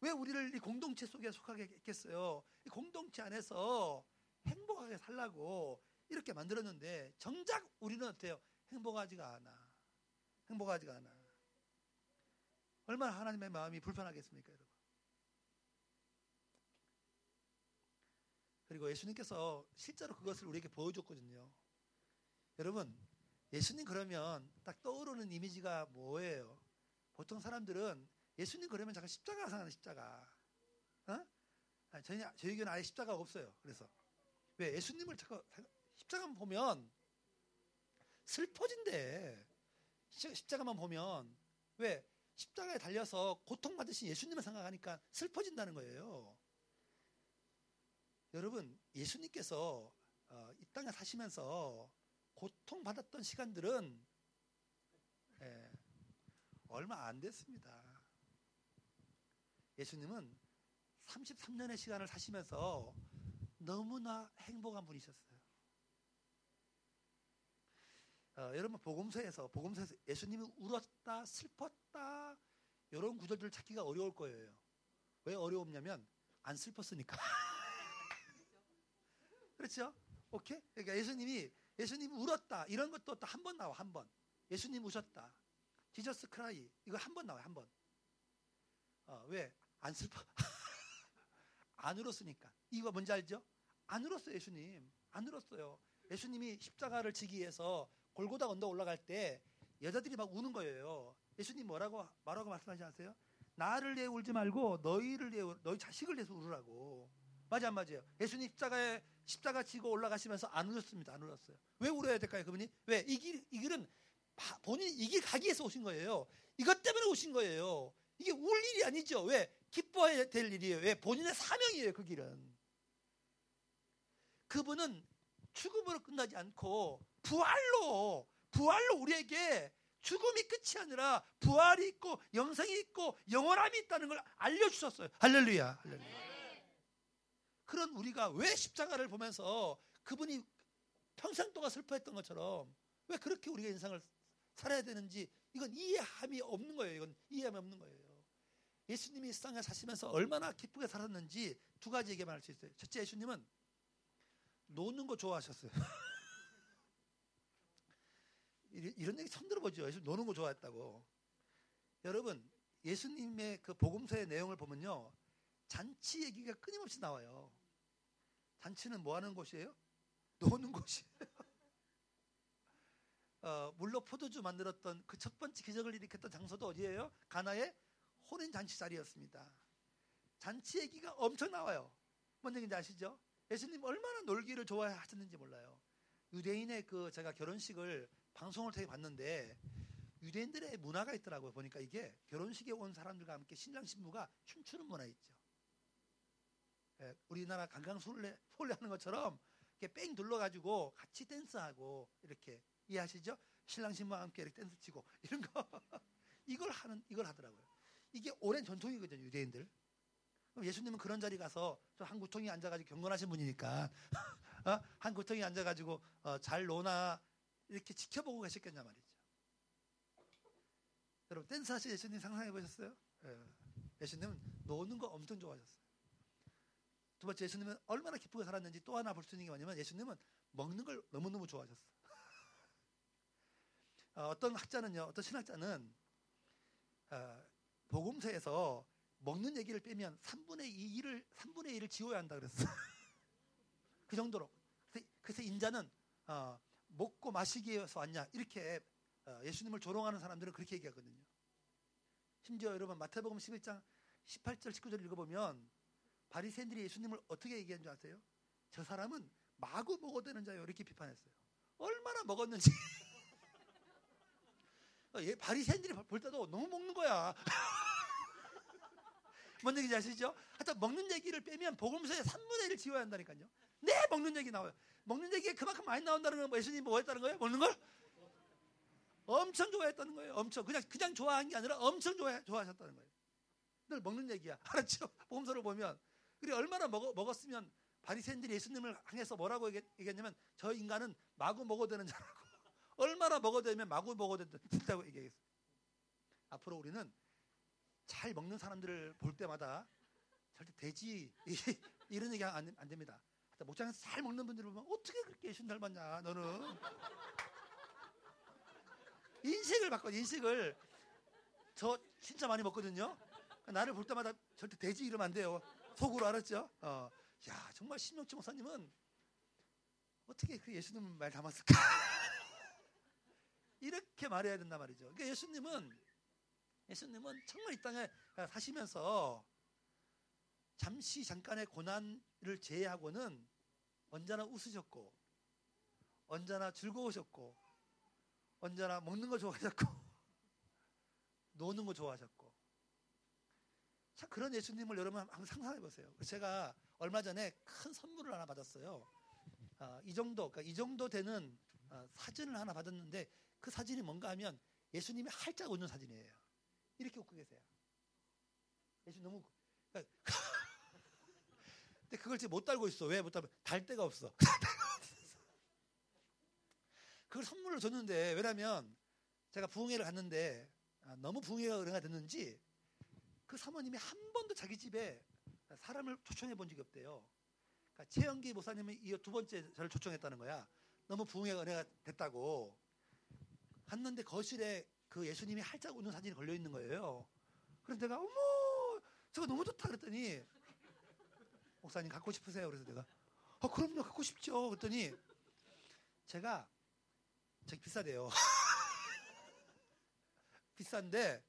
왜 우리를 이 공동체 속에 속하게 했겠어요? 이 공동체 안에서 행복하게 살라고 이렇게 만들었는데 정작 우리는 어때요? 행복하지가 않아. 행복하지가 않아. 얼마나 하나님의 마음이 불편하겠습니까, 여러분? 그리고 예수님께서 실제로 그것을 우리에게 보여줬거든요. 여러분, 예수님 그러면 딱 떠오르는 이미지가 뭐예요? 보통 사람들은 예수님 그러면 잠깐 십자가 상하는 십자가. 어? 저희, 저희 교회는 아예 십자가가 없어요. 그래서. 왜? 예수님을 잠깐 십자가만 보면 슬퍼진대. 십자가만 보면. 왜? 십자가에 달려서 고통받으신 예수님을 생각하니까 슬퍼진다는 거예요. 여러분, 예수님께서 어, 이 땅에 사시면서 고통받았던 시간들은 예, 얼마 안 됐습니다. 예수님은 33년의 시간을 사시면서 너무나 행복한 분이셨어요. 어, 여러분 복음서에서 복음서에서 예수님이 울었다 슬펐다 이런 구절들을 찾기가 어려울 거예요. 왜 어려웠냐면 안 슬펐으니까. 그렇죠? 오케이? 그러니까 예수님이 예수님이 울었다 이런 것도 또 한 번 나와 한 번. 예수님 우셨다. 지저스 크라이 이거 한 번 나와요 한 번. 어, 왜? 안 슬퍼. 안 울었으니까. 이거 뭔지 알죠? 안 울었어요, 예수님. 안 울었어요. 예수님이 십자가를 지기 위해서 골고다 언덕 올라갈 때 여자들이 막 우는 거예요. 예수님 뭐라고 말하고 말씀하지 않으세요? 나를 위해 울지 말고 너희를 위해 너희 자식을 위해서 울으라고. 맞아 안 맞아요? 예수님 십자가에 십자가 지고 올라가시면서 안 울었습니다. 안 울었어요. 왜 울어야 될까요, 그분이? 왜? 이 길, 이 길은 본인이 이 길 가기 위해서 오신 거예요. 이것 때문에 오신 거예요. 이게 울 일이 아니죠. 왜? 기뻐해야 될 일이에요. 왜? 본인의 사명이에요, 그 길은. 그분은 죽음으로 끝나지 않고 부활로, 부활로 우리에게 죽음이 끝이 아니라 부활이 있고 영생이 있고 영원함이 있다는 걸 알려주셨어요. 할렐루야. 할렐루야. 그런 우리가 왜 십자가를 보면서 그분이 평생 동안 슬퍼했던 것처럼 왜 그렇게 우리가 인생을 살아야 되는지 이건 이해함이 없는 거예요. 이건 이해함이 없는 거예요. 예수님이 땅에 사시면서 얼마나 기쁘게 살았는지 두 가지 얘기 말할 수 있어요. 첫째, 예수님은 노는 거 좋아하셨어요. 이런 얘기 처음 들어보죠. 예수 노는 거 좋아했다고. 여러분, 예수님의 그 복음서의 내용을 보면요. 잔치 얘기가 끊임없이 나와요. 잔치는 뭐 하는 곳이에요? 노는 곳이에요. 어, 물로 포도주 만들었던 그 첫 번째 기적을 일으켰던 장소도 어디예요? 가나의 혼인 잔치 자리였습니다. 잔치 얘기가 엄청 나와요. 뭔 얘기인지 아시죠? 예수님 얼마나 놀기를 좋아하셨는지 몰라요. 유대인의 그 제가 결혼식을 방송을 통해 봤는데 유대인들의 문화가 있더라고요. 보니까 이게 결혼식에 온 사람들과 함께 신랑 신부가 춤추는 문화 있죠. 예, 우리나라 강강술래 하는 것처럼 이렇게 뺑 둘러가지고 같이 댄스하고 이렇게 이해하시죠? 신랑 신부와 함께 이렇게 댄스 치고 이런 거 이걸 하는 이걸 하더라고요. 이게 오랜 전통이거든요, 유대인들. 그럼 예수님은 그런 자리 가서 한 구통이 앉아가지고 경건하신 분이니까 어? 한 구통이 앉아가지고 어, 잘 노나 이렇게 지켜보고 계셨겠냐 말이죠. 여러분 댄스 하실 예수님 상상해 보셨어요? 예. 예수님은 노는 거 엄청 좋아하셨어요. 두 번째 예수님은 얼마나 기쁘게 살았는지 또 하나 볼 수 있는 게 뭐냐면 예수님은 먹는 걸 너무너무 좋아하셨어요. 어, 떤 학자는요, 어떤 신학자는 어, 복음서에서 먹는 얘기를 빼면 3분의 2를 3분의 1을 지워야 한다 그랬어. 그 정도로. 그래서, 인자는 어, 먹고 마시기 위해서 왔냐 이렇게 어, 예수님을 조롱하는 사람들은 그렇게 얘기하거든요. 심지어 여러분 마태복음 11장 18절 19절 읽어보면 바리새인들이 예수님을 어떻게 얘기한 줄 아세요? 저 사람은 마구 먹어대는 자요 이렇게 비판했어요. 얼마나 먹었는지. 어, 바리새인들이 볼 때도 너무 먹는 거야. 뭔 얘기인지 아시죠? 하여튼 먹는 얘기를 빼면 복음서에 3분의 1을 지워야 한다니까요. 네, 먹는 얘기 나와요. 먹는 얘기가 그만큼 많이 나온다는 건 예수님이 뭐 했다는 거예요? 먹는 걸? 엄청 좋아했다는 거예요. 엄청 그냥 그냥 좋아한 게 아니라 엄청 좋아 좋아하셨다는 거예요. 늘 먹는 얘기야. 알았죠? 복음서를 보면 그리 얼마나 먹, 먹었으면 바리새인들이 예수님을 향해서 뭐라고 얘기했냐면 저 인간은 마구 먹어도 되는 자라고 얼마나 먹어도 되면 마구 먹어도 된다고 얘기했어요. 앞으로 우리는 잘 먹는 사람들을 볼 때마다 절대 돼지 이런 얘기 안, 안 됩니다. 목장에서 잘 먹는 분들을 보면 어떻게 그렇게 예수님 닮았냐 너는 인식을 바꿔 인식을 저 진짜 많이 먹거든요. 나를 볼 때마다 절대 돼지 이러면 안 돼요. 속으로 알았죠? 어. 야 정말 신명치 목사님은 어떻게 그 예수님 말 담았을까? 이렇게 말해야 된단 말이죠. 그러니까 예수님은 예수님은 정말 이 땅에 사시면서 잠시 잠깐의 고난을 제외하고는 언제나 웃으셨고 언제나 즐거우셨고 언제나 먹는 거 좋아하셨고 노는 거 좋아하셨고 자 그런 예수님을 여러분 한번 상상해 보세요. 제가 얼마 전에 큰 선물을 하나 받았어요. 아, 이 정도 그러니까 이 정도 되는 아, 사진을 하나 받았는데 그 사진이 뭔가 하면 예수님이 활짝 웃는 사진이에요. 이렇게 웃고 계세요. 예수 너무 그러니까 근데 그걸 지금 못 달고 있어. 왜 못 달면 달 데가 없어. 그걸 선물을 줬는데 왜냐면 제가 부흥회를 갔는데 아, 너무 부흥회가 은혜가 됐는지 그 사모님이 한 번도 자기 집에 사람을 초청해 본 적이 없대요. 그러니까 최영기 목사님이 이 두 번째 저를 초청했다는 거야. 너무 부흥회가 은혜가 됐다고. 갔는데 거실에 그 예수님이 활짝 웃는 사진이 걸려 있는 거예요. 그래서 내가 어머 저거 너무 좋다 그랬더니 목사님 갖고 싶으세요? 그래서 내가 아 그럼요 갖고 싶죠. 그랬더니 제가 저기 비싸대요. 비싼데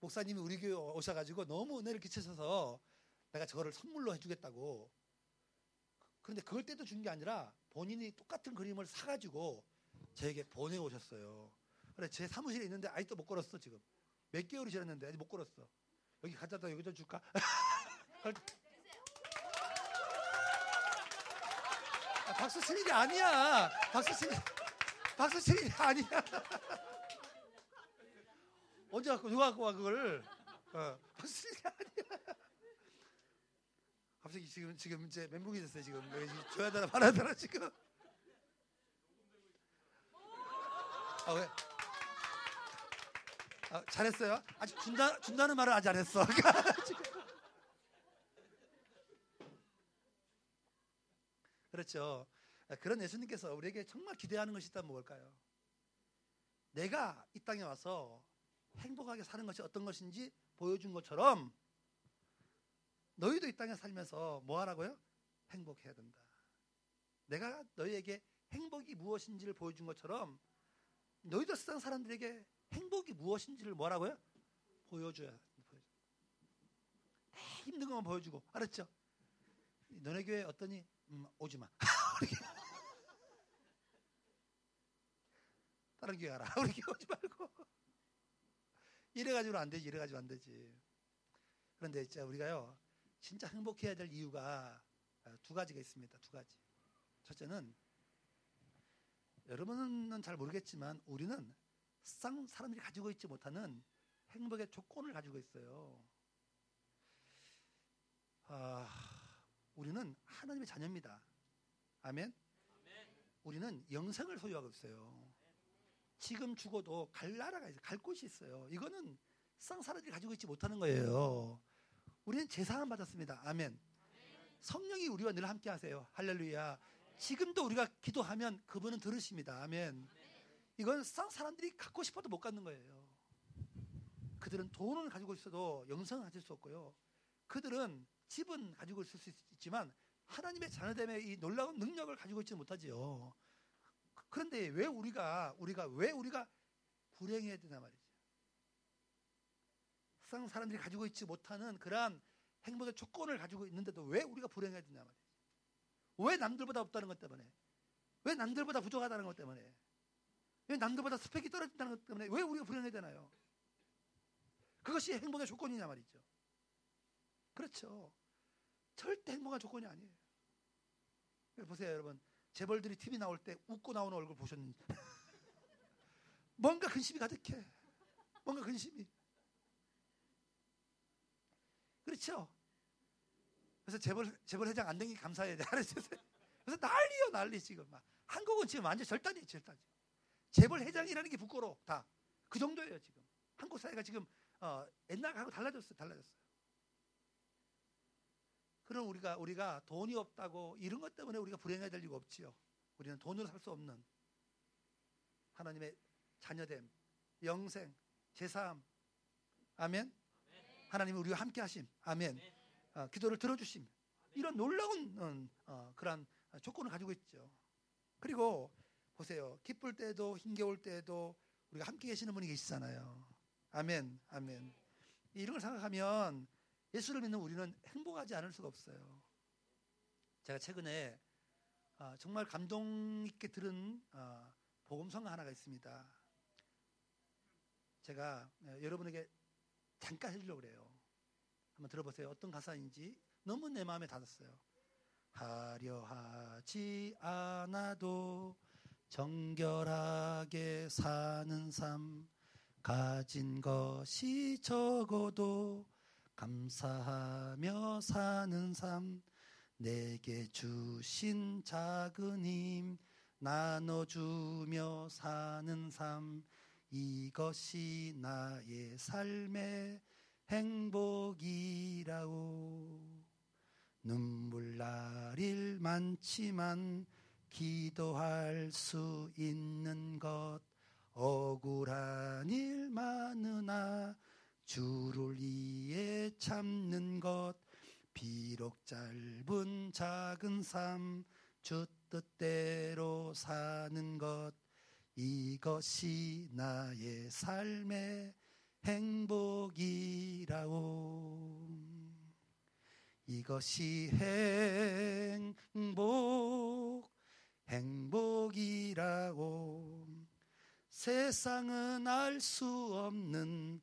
목사님이 우리 교회 오셔가지고 너무 은혜를 끼치셔서 내가 저거를 선물로 해주겠다고. 그런데 그걸 때도 준 게 아니라 본인이 똑같은 그림을 사가지고 저에게 보내오셨어요. 그래 제 사무실에 있는데 아직도 못 걸었어 지금. 몇 개월이 지났는데 아직 못 걸었어. 여기 갖다 여기다 줄까? 박수 치는 게 아니야. 박수 치는 박수 치는 게 아니야. 언제 갖고 누가 갖고 와 그걸? 어, 박수 치는 게 아니야. 갑자기 지금 지금 이제 멘붕이 됐어요 지금. 줘야 되나 말아야 되나 지금. 아 왜? 아, 잘했어요. 아직 준다 준다는 말을 아직 안 했어. 그렇죠. 그런 예수님께서 우리에게 정말 기대하는 것이 있다면 뭘까요? 내가 이 땅에 와서 행복하게 사는 것이 어떤 것인지 보여준 것처럼 너희도 이 땅에 살면서 뭐 하라고요? 행복해야 된다. 내가 너희에게 행복이 무엇인지를 보여준 것처럼 너희도 세상 사람들에게 행복이 무엇인지를 뭐라고요? 보여줘야 보여줘. 힘든 것만 보여주고 알았죠? 너네 교회 어떠니? 음, 오지 마. 다른 교회 가라. 우리 교회 오지 말고. 이래가지고는 안 되지. 이래가지고 안 되지. 그런데 진짜 우리가요, 진짜 행복해야 될 이유가 두 가지가 있습니다. 두 가지. 첫째는 여러분은 잘 모르겠지만 우리는 세상 사람들이 가지고 있지 못하는 행복의 조건을 가지고 있어요. 아, 우리는 하나님의 자녀입니다. 아멘. 우리는 영생을 소유하고 있어요. 지금 죽어도 갈 나라가 있어요. 갈 곳이 있어요. 이거는 사람들이 가지고 있지 못하는 거예요. 우리는 제사함 받았습니다. 아멘. 성령이 우리와 늘 함께 하세요. 할렐루야. 지금도 우리가 기도하면 그분은 들으십니다. 아멘. 이건 세상 사람들이 갖고 싶어도 못 갖는 거예요. 그들은 돈을 가지고 있어도 영성을 가질 수 없고요. 그들은 집은 가지고 있을 수 있지만 하나님의 자녀됨의 이 놀라운 능력을 가지고 있지 못하지요. 그런데 왜 우리가 우리가 왜 우리가 불행해야 되나 말이죠. 세상 사람들이 가지고 있지 못하는 그러한 행복의 조건을 가지고 있는데도 왜 우리가 불행해야 되냐 말이죠. 왜 남들보다 없다는 것 때문에? 왜 남들보다 부족하다는 것 때문에? 왜 남들보다 스펙이 떨어진다는 것 때문에 왜 우리가 불행해야 되나요? 그것이 행복의 조건이냐 말이죠. 그렇죠. 절대 행복한 조건이 아니에요. 보세요, 여러분. 재벌들이 TV 나올 때 웃고 나오는 얼굴 보셨는지. 뭔가 근심이 가득해. 뭔가 근심이. 그렇죠? 그래서 재벌 재벌 회장 안 된 게 감사해야 돼. 그래서 난리요 난리 지금 막 한국은 지금 완전 절단이에요 절단. 재벌 회장이라는 게 부끄러워 다. 그 정도예요 지금. 한국 사회가 지금 어, 옛날하고 달라졌어요 달라졌어요. 그럼 우리가 우리가 돈이 없다고 이런 것 때문에 우리가 불행해야 될 이유가 없지요. 우리는 돈으로 살 수 없는 하나님의 자녀됨, 영생, 제사함. 아멘. 하나님이 우리와 함께 하심. 아멘. 어, 기도를 들어주심. 이런 놀라운 어, 어, 그러한 조건을 가지고 있죠. 그리고 보세요. 기쁠 때도 힘겨울 때도 우리가 함께 계시는 분이 계시잖아요. 아멘. 아멘. 이런 걸 생각하면 예수를 믿는 우리는 행복하지 않을 수가 없어요. 제가 최근에 어, 정말 감동 있게 들은 어, 복음성 하나가 있습니다. 제가 어, 여러분에게 잠깐 해주려고 그래요. 한번 들어보세요. 어떤 가사인지 너무 내 마음에 닿았어요. 하려 하지 않아도 정결하게 사는 삶 가진 것이 적어도 감사하며 사는 삶 내게 주신 작은 힘 나눠주며 사는 삶 이것이 나의 삶의 행복이라오. 눈물 날일 많지만 기도할 수 있는 것 억울한 일 많으나 주를 위해 참는 것 비록 짧은 작은 삶 주 뜻대로 사는 것 이것이 나의 삶의 행복이라오 이것이 행복 행복이라고 세상은 알 수 없는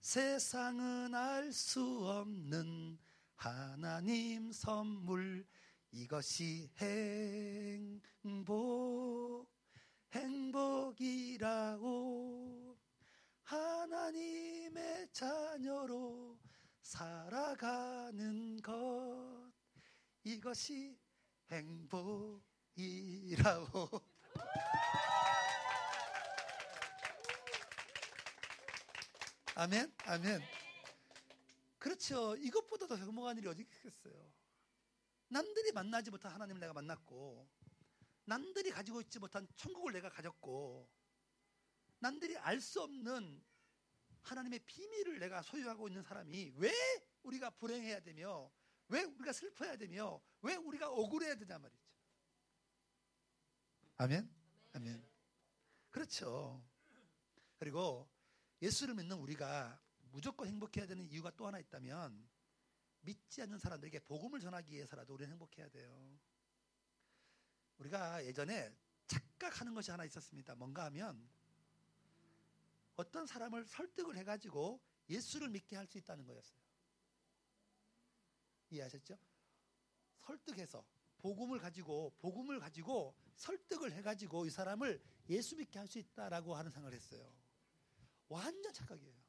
세상은 알 수 없는 하나님 선물. 이것이 행복 행복이라고 하나님의 자녀로 살아가는 것. 이것이 행복이라고 아멘 아멘 그렇죠 이것보다 더 행복한 일이 어디 있겠어요 남들이 만나지 못한 하나님을 내가 만났고 남들이 가지고 있지 못한 천국을 내가 가졌고 남들이 알 수 없는 하나님의 비밀을 내가 소유하고 있는 사람이 왜 우리가 불행해야 되며 왜 우리가 슬퍼해야 되며 왜 우리가 억울해야 되냐 말이죠. 아멘. 아멘. 그렇죠. 그리고 예수를 믿는 우리가 무조건 행복해야 되는 이유가 또 하나 있다면 믿지 않는 사람들에게 복음을 전하기 위해서라도 우리는 행복해야 돼요. 우리가 예전에 착각하는 것이 하나 있었습니다. 뭔가 하면 어떤 사람을 설득을 해가지고 예수를 믿게 할 수 있다는 거였어요. 이해하셨죠? 설득해서 복음을 가지고 복음을 가지고 설득을 해가지고 이 사람을 예수 믿게 할 수 있다라고 하는 생각을 했어요. 완전 착각이에요.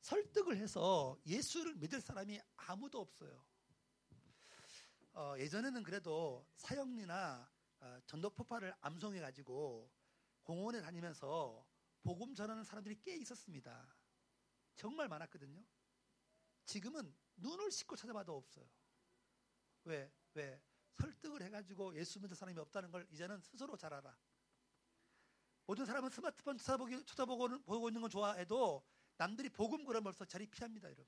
설득을 해서 예수를 믿을 사람이 아무도 없어요. 어, 예전에는 그래도 사형리나 어, 전도폭파를 암송해 가지고 공원에 다니면서 복음 전하는 사람들이 꽤 있었습니다. 정말 많았거든요. 지금은 눈을 씻고 찾아봐도 없어요. 왜? 왜? 설득을 해가지고 예수 믿는 사람이 없다는 걸 이제는 스스로 잘 알아. 모든 사람은 스마트폰 쳐다보기, 쳐다보고 보고 있는 건 좋아해도 남들이 복음 벌써 자리 피합니다, 여러분.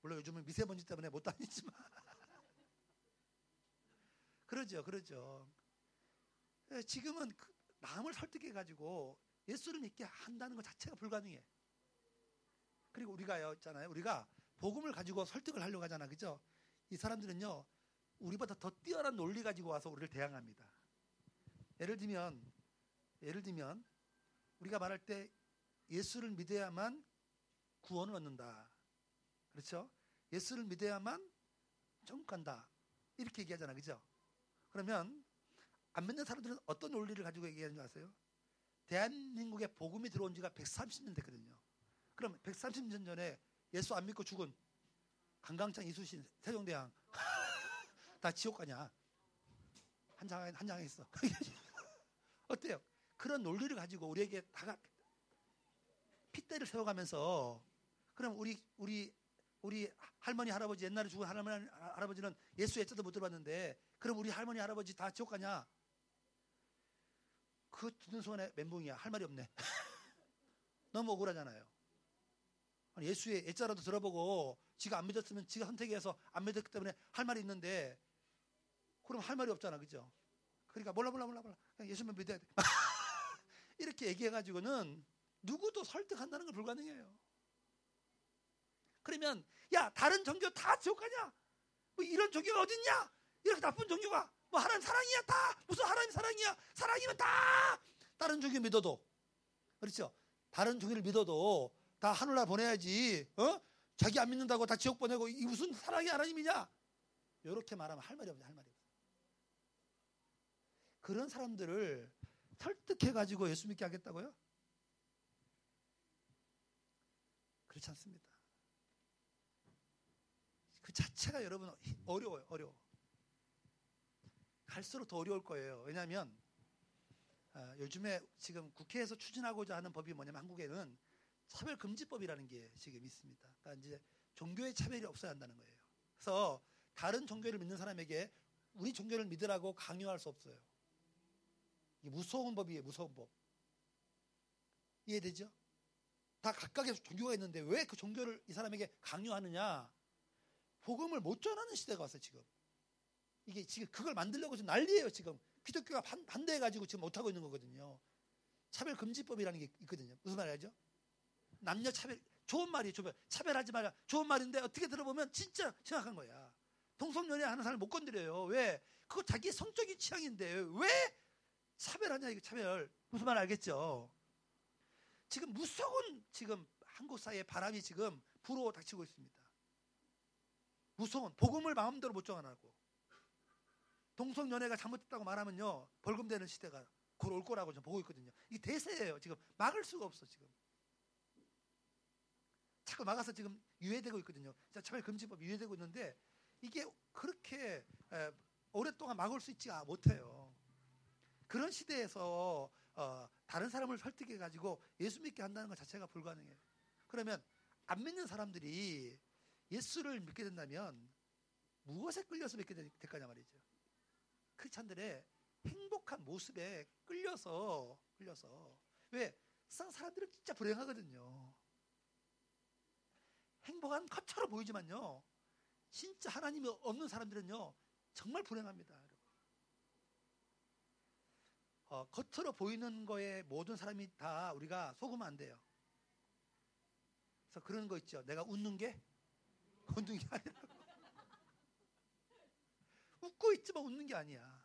물론 요즘은 미세먼지 때문에 못 다니지만. 그러죠, 그러죠. 예, 지금은 그, 남을 설득해 가지고 예수를 믿게 한다는 것 자체가 불가능해. 그리고 우리가요, 있잖아요. 우리가 복음을 가지고 설득을 하려고 하잖아. 그죠? 이 사람들은요, 우리보다 더 뛰어난 논리 가지고 와서 우리를 대항합니다. 예를 들면, 예를 들면, 우리가 말할 때 예수를 믿어야만 구원을 얻는다. 그렇죠? 예수를 믿어야만 천국 간다. 이렇게 얘기하잖아. 그죠? 그러면 안 믿는 사람들은 어떤 논리를 가지고 얘기하는 줄 아세요? 대한민국에 복음이 들어온 지가 130년 됐거든요. 그럼 130년 전에 예수 안 믿고 죽은 강강창, 이수신, 세종대왕 다 지옥 가냐? 한장 한장 했어. 어때요? 그런 논리를 가지고 우리에게 다가 핏대를 세워가면서 그럼 우리 우리 우리 할머니 할아버지 옛날에 죽은 할머니 할아버지는 예수 애자도 못 들어봤는데 그럼 우리 할머니 할아버지 다 지옥 가냐? 그 듣는 순간에 멘붕이야. 할 말이 없네. 너무 억울하잖아요. 예수의 애자라도 들어보고 지가 안 믿었으면 지가 선택해서 안 믿었기 때문에 할 말이 있는데 그럼 할 말이 없잖아. 그죠? 그러니까 몰라 몰라 몰라 몰라. 그냥 예수만 믿어야 돼. 이렇게 얘기해가지고는 누구도 설득한다는 건 불가능해요. 그러면 야 다른 종교 다 지옥 가냐? 뭐 이런 종교가 어딨냐? 이렇게 나쁜 종교가 뭐 하나님 사랑이야 다. 무슨 하나님 사랑이야? 사랑이면 다! 다른 종교 믿어도. 그렇죠? 다른 종교를 믿어도 다 하늘나라 보내야지 어? 자기 안 믿는다고 다 지옥 보내고 이 무슨 사랑이 하나님이냐? 이렇게 말하면 할 말이 없네 할 말이 없어 그런 사람들을 설득해 가지고 예수 믿게 하겠다고요 그렇지 않습니다 그 자체가 여러분 어려워요 어려워 갈수록 더 어려울 거예요. 왜냐하면 아, 요즘에 지금 국회에서 추진하고자 하는 법이 뭐냐면 한국에는 차별금지법이라는 게 지금 있습니다. 그러니까 이제 종교의 차별이 없어야 한다는 거예요. 그래서 다른 종교를 믿는 사람에게 우리 종교를 믿으라고 강요할 수 없어요. 무서운 법이에요. 무서운 법. 이해되죠? 다 각각의 종교가 있는데 왜 그 종교를 이 사람에게 강요하느냐? 복음을 못 전하는 시대가 왔어요, 지금. 이게 지금 그걸 만들려고 지금 난리예요, 지금. 기독교가 반, 반대해가지고 지금 못하고 있는 거거든요. 차별금지법이라는 게 있거든요. 무슨 말이 죠 남녀 차별, 좋은 말이에요. 좋은 차별하지 말라. 좋은 말인데 어떻게 들어보면 진짜 심각한 거야. 동성연애 하는 사람을 못 건드려요. 왜? 그거 자기 성적인 취향인데 왜 차별하냐, 이거 차별. 무슨 말 알겠죠? 지금 무서운 지금 한국 사회의 바람이 지금 불어 닥치고 있습니다. 무서운 복음을 마음대로 못 정하고 동성연애가 잘못됐다고 말하면요 벌금 되는 시대가 곧 올 거라고 저 보고 있거든요. 이게 대세예요. 지금 막을 수가 없어 지금. 자꾸 막아서 지금 유예되고 있거든요. 차별금지법 유예되고 있는데 이게 그렇게 에, 오랫동안 막을 수 있지 못해요. 그런 시대에서 어, 다른 사람을 설득해 가지고 예수 믿게 한다는 것 자체가 불가능해요. 그러면 안 믿는 사람들이 예수를 믿게 된다면 무엇에 끌려서 믿게 될 거냐 말이죠. 크리스찬들의 행복한 모습에 끌려서 끌려서 왜 세상 사람들은 진짜 불행하거든요. 행복한 것처럼 보이지만요. 진짜 하나님이 없는 사람들은요. 정말 불행합니다. 어, 겉으로 보이는 거에 모든 사람이 다 우리가 속으면 안 돼요. 그래서 그런 거 있죠. 내가 웃는 게 웃는 게 아니라 웃고 있지만 웃는 게 아니야.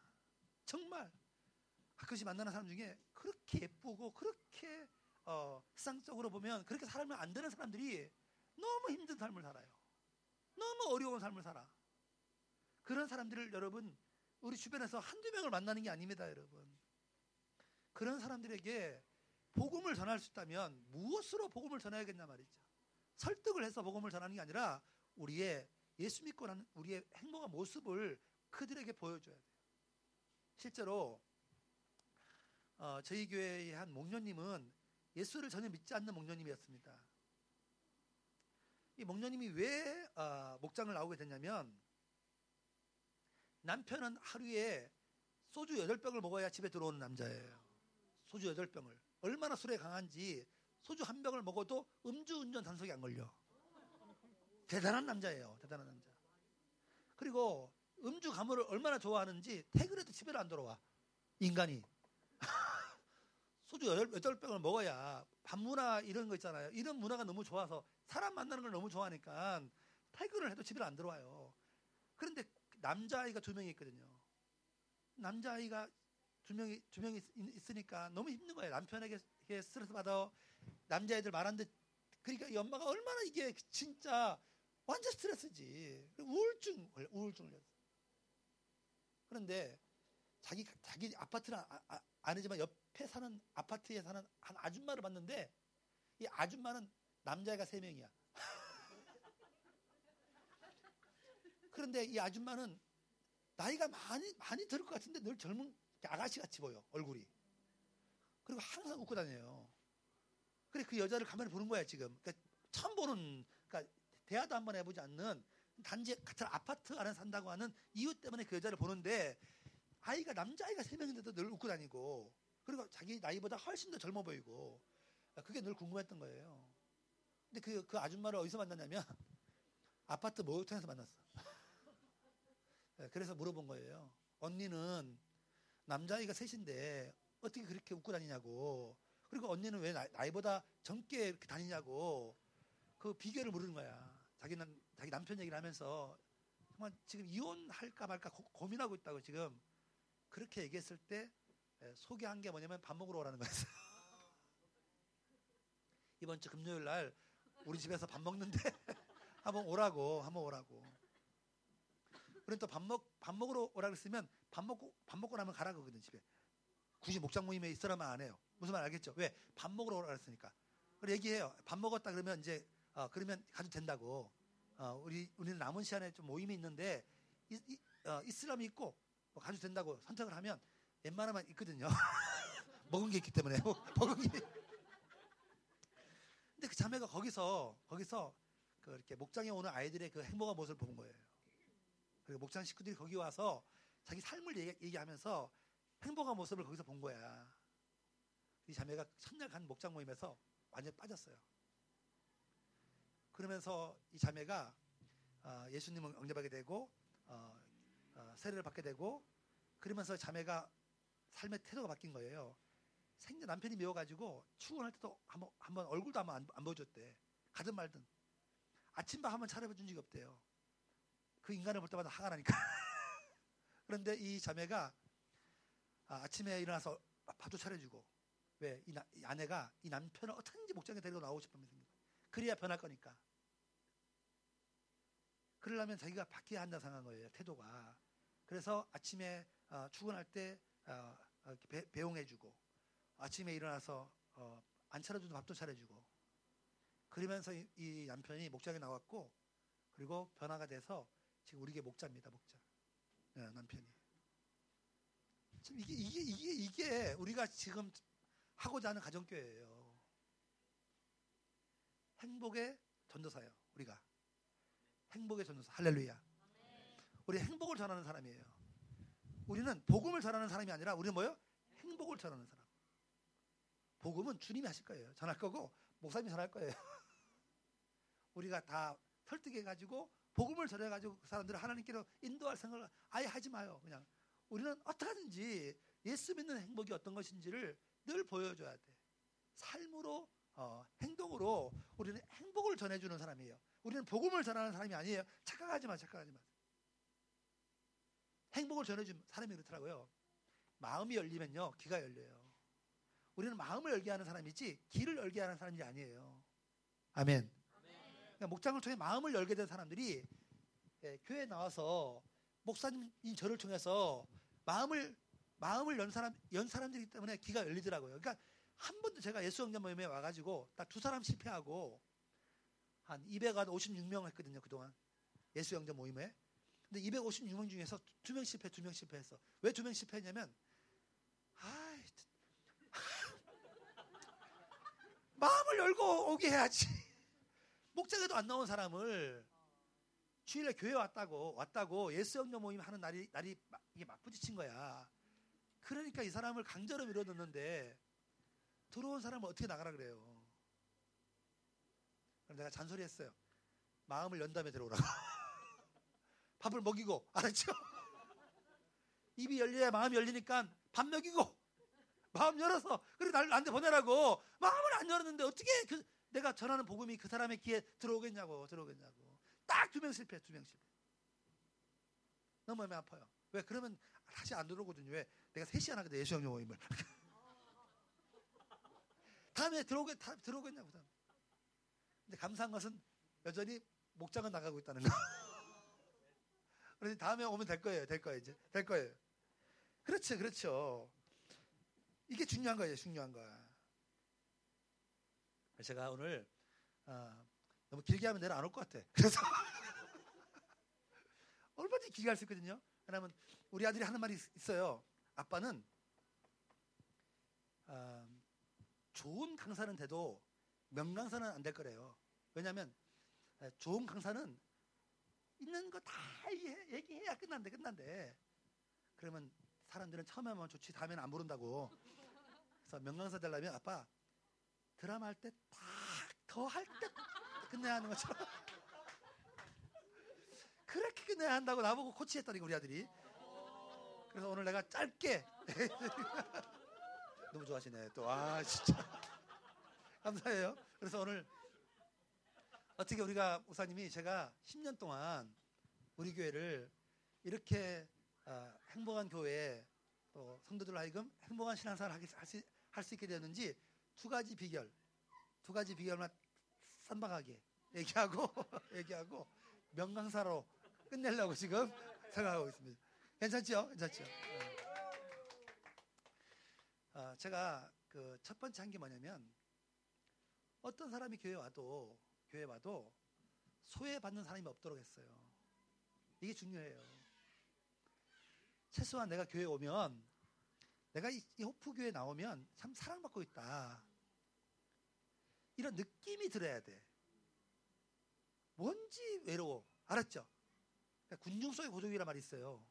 정말 가끔씩 만나는 사람 중에 그렇게 예쁘고 그렇게 어, 세상적으로 보면 그렇게 살면 안 되는 사람들이 너무 힘든 삶을 살아요. 너무 어려운 삶을 살아. 그런 사람들을 여러분 우리 주변에서 한두 명을 만나는 게 아닙니다, 여러분. 그런 사람들에게 복음을 전할 수 있다면 무엇으로 복음을 전해야겠냐 말이죠. 설득을 해서 복음을 전하는 게 아니라 우리의 예수 믿고 나는 우리의 행복한 모습을 그들에게 보여줘야 돼요. 실제로 어, 저희 교회의 한 목녀님은 예수를 전혀 믿지 않는 목녀님이었습니다. 이 목녀님이 왜 어, 목장을 나오게 됐냐면 남편은 하루에 소주 8병을 먹어야 집에 들어오는 남자예요. 소주 8병을. 얼마나 술에 강한지 소주 한 병을 먹어도 음주운전 단속이 안 걸려. 대단한 남자예요. 대단한 남자. 그리고 음주 가물을 얼마나 좋아하는지 퇴근해도 집에 안 들어와. 인간이. 소주 여덟, 여덟 병을 먹어야 반문화 이런 거 있잖아요. 이런 문화가 너무 좋아서 사람 만나는 걸 너무 좋아하니까 퇴근을 해도 집에 안 들어와요. 그런데 남자아이가 두 명이 있거든요. 남자아이가 두 명이 두 명이 있으니까 너무 힘든 거예요. 남편에게 스트레스 받아 남자애들 말하는데 그러니까 이 엄마가 얼마나 이게 진짜 완전 스트레스지. 우울증 우울증 걸렸어. 그런데 자기 자기 아파트는 아, 아, 아 니지만 옆에 사는 아파트에 사는 한 아줌마를 봤는데 이 아줌마는 남자애가 세 명이야. 그런데 이 아줌마는 나이가 많이 많이 들을 것 같은데 늘 젊은 아가씨 같이 보여 얼굴이. 그리고 항상 웃고 다녀요. 그래 그 여자를 가만히 보는 거야 지금. 그러니까 처음 보는 그러니까 대화도 한번 해보지 않는 단지 같은 아파트 안에 산다고 하는 이유 때문에 그 여자를 보는데 아이가 남자아이가 세 명인데도 늘 웃고 다니고 그리고 자기 나이보다 훨씬 더 젊어 보이고 그게 늘 궁금했던 거예요. 근데 그, 그 아줌마를 어디서 만났냐면 아파트 목욕탕에서 만났어. 네, 그래서 물어본 거예요. 언니는 남자아이가 셋인데 어떻게 그렇게 웃고 다니냐고. 그리고 언니는 왜 나이, 보다 젊게 이렇게 다니냐고. 그 비결을 물는 거야. 자기는 자기 남편 얘기를 하면서 정말 지금 이혼할까 말까 고, 민하고 있다고 지금 그렇게 얘기했을 때 소개한 게 뭐냐면 밥 먹으러 오라는 거였어요. 이번 주 금요일 날 우리 집에서 밥 먹는데 한번 오라고 한번 오라고. 우리는 또밥 먹, 밥 먹으러 오라 그랬으면 밥 먹고, 밥 먹고 나면 가라 그거든, 집에. 굳이 목장 모임에 있으라면 안 해요. 무슨 말 알겠죠? 왜? 밥 먹으러 오라 그랬으니까. 그래 얘기해요. 밥 먹었다 그러면 이제, 어, 그러면 가도 된다고. 어, 우리, 우리는 남은 시간에 좀 모임이 있는데, 이, 이, 어, 이슬람이 있고, 뭐 가도 된다고 선택을 하면 웬만하면 있거든요. 먹은 게 있기 때문에. 먹은 게. 근데 그 자매가 거기서, 거기서 그 이렇게 목장에 오는 아이들의 그 행복한 모습을 본 거예요. 그리고 목장 식구들이 거기 와서 자기 삶을 얘기, 하면서 행복한 모습을 거기서 본 거야. 이 자매가 첫날 간 목장 모임에서 완전 빠졌어요. 그러면서 이 자매가 어, 예수님을 영접하게 되고 어, 어, 세례를 받게 되고 그러면서 자매가 삶의 태도가 바뀐 거예요. 생전 남편이 미워가지고 출근할 때도 한번, 한번 얼굴도 한번 안, 안 보여줬대. 가든 말든. 아침밥 한번 차려준 적이 없대요. 그 인간을 볼 때마다 화가 나니까. 그런데 이 자매가 아, 침에 일어나서 밥도 차려주고 왜? 이, 아내가 이 남편을 어떻게든지 목장에 데리고 나오고 생긴 거예요. 그래야 변할 거니까. 그러려면 자기가 바뀌어야 한다 생각한 거예요. 태도가. 그래서 아침에 어, 출근할 때 어, 어 배, 배웅해주고 아침에 일어나서 어, 안 차려줘도 밥도 차려주고 그러면서 이, 이 남편이 목장에 나왔고 그리고 변화가 돼서 지금 우리게 목자입니다, 목자. 네, 남편이. 지금 이게, 이게, 이게, 이게 우리가 지금 하고자 하는 가정교회예요. 행복의 전도사예요, 우리가. 행복의 전도사. 할렐루야. 우리 행복을 전하는 사람이에요. 우리는 복음을 전하는 사람이 아니라 우리는 뭐요? 행복을 전하는 사람. 복음은 주님이 하실 거예요. 전할 거고 목사님이 전할 거예요. 우리가 다 설득해 가지고 복음을 전해가지고 그 사람들을 하나님께로 인도할 생각을 아예 하지 마요. 그냥 우리는 어떻게든지 예수 믿는 행복이 어떤 것인지를 늘 보여줘야 돼. 삶으로 어, 행동으로 우리는 행복을 전해주는 사람이에요. 우리는 복음을 전하는 사람이 아니에요. 착각하지 마, 착각하지 마. 행복을 전해준 사람이 그렇더라고요. 마음이 열리면요, 귀가 열려요. 우리는 마음을 열게 하는 사람이지 길을 열게 하는 사람이 아니에요. 아멘. 그러니까 목장을 통해 마음을 열게 된 사람들이 예, 교회에 나와서 목사님 저를 통해서 마음을 마음을 연 사람 연 사람들이기 때문에 귀가 열리더라고요. 그러니까 한 번도 제가 예수 영접 모임에 와가지고 딱 두 사람 실패하고 한 256명 했거든요 그동안 예수 영접 모임에. 근데 256명 중에서 두 명 실패, 두 명 실패했어. 왜 두 명 실패했냐면 아 마음을 열고 오게 해야지. 목장에도 안 나온 사람을 주일에 교회 왔다고 왔다고 예수 영접 모임 하는 날이 날이 이게 막 부딪힌 거야. 그러니까 이 사람을 강제로 밀어넣는데 들어온 사람을 어떻게 나가라 그래요. 그럼 내가 잔소리했어요. 마음을 연 다음에 들어오라고. 밥을 먹이고 알았죠? 입이 열려야 마음이 열리니까 밥 먹이고 마음 열어서 그래 날 나한테 보내라고 마음을 안 열었는데 어떻게 그 내가 전하는 복음이 그 사람의 귀에 들어오겠냐고 들어오겠냐고. 딱 두 명 실패 두 명 실패. 너무 마음이 아파요. 왜? 그러면 다시 안 들어오거든요. 왜? 내가 셋이 안 하거든 예수형 모임을 다음에 들어오겠 다, 들어오겠냐고 다음에. 근데 감사한 것은 여전히 목장은 나가고 있다는 거. 그래서 다음에 오면 될 거예요 될 거예요 이제. 될 거예요. 그렇죠 그렇죠. 이게 중요한 거예요 중요한 거야 제가 오늘 어, 너무 길게 하면 내일 안 올 것 같아. 그래서 얼마든지 길게 할 수 있거든요. 왜냐하면 우리 아들이 하는 말이 있- 있어요. 아빠는 어, 좋은 강사는 돼도 명강사는 안 될 거래요. 왜냐하면 에, 좋은 강사는 있는 거 다 얘기해야 끝난대 끝난대. 그러면 사람들은 처음에 하면 좋지 다음에는 안 부른다고. 그래서 명강사 되려면 아빠 드라마 할 때 딱 더 할 때 끝내야 하는 것처럼. 그렇게 끝내야 한다고 나보고 코치했다니까 우리 아들이. 그래서 오늘 내가 짧게. 너무 좋아하시네 또 아 진짜. 감사해요. 그래서 오늘 어떻게 우리가 목사님이 제가 10년 동안 우리 교회를 이렇게 아, 행복한 교회 또 성도들 하여금 행복한 신앙생활을 할수 있게 되었는지 두 가지 비결 두 가지 비결만 쌈박하게 얘기하고 얘기하고 명강사로 끝내려고 지금 생각하고 있습니다. 괜찮죠? 괜찮죠? 네. 아, 제가 그 첫 번째 한 게 뭐냐면 어떤 사람이 교회 와도 교회 와도 소외받는 사람이 없도록 했어요. 이게 중요해요. 최소한 내가 교회 오면 내가 이, 이 호프 교회 나오면 참 사랑받고 있다. 이런 느낌이 들어야 돼. 뭔지 외로워. 알았죠? 그러니까 군중 속의 고독이란 말이 있어요.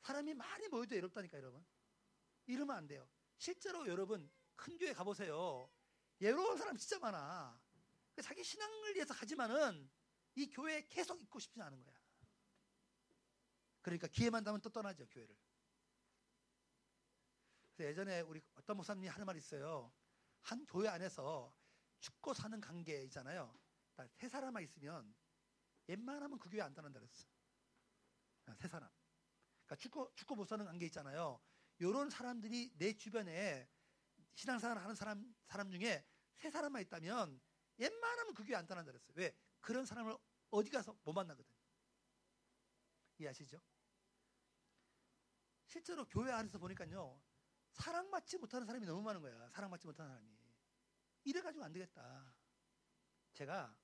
사람이 많이 모여도 외롭다니까, 여러분. 이러면 안 돼요. 실제로 여러분, 큰 교회 가보세요. 외로운 사람 진짜 많아. 그러니까 자기 신앙을 위해서 가지만은 이 교회에 계속 있고 싶지 않은 거야. 그러니까 기회만 되면 또 떠나죠, 교회를. 그래서 예전에 우리 어떤 목사님이 하는 말이 있어요. 한 교회 안에서 죽고 사는 관계 있잖아요. 딱세 사람만 있으면 웬만하면 그 교회 안 떠난다 그랬어. 아, 세 사람. 그러니까 죽고 죽고 못 사는 관계 있잖아요. 요런 사람들이 내 주변에 신앙생활 하는 사람 사람 중에 세 사람만 있다면 웬만하면 그 교회 안 떠난다 그랬어요. 왜? 그런 사람을 어디 가서 못 만나거든. 이해하시죠? 실제로 교회 안에서 보니까요. 사랑받지 못하는 사람이 너무 많은 거야. 사랑받지 못하는 사람이. 이래가지고 안 되겠다. 제가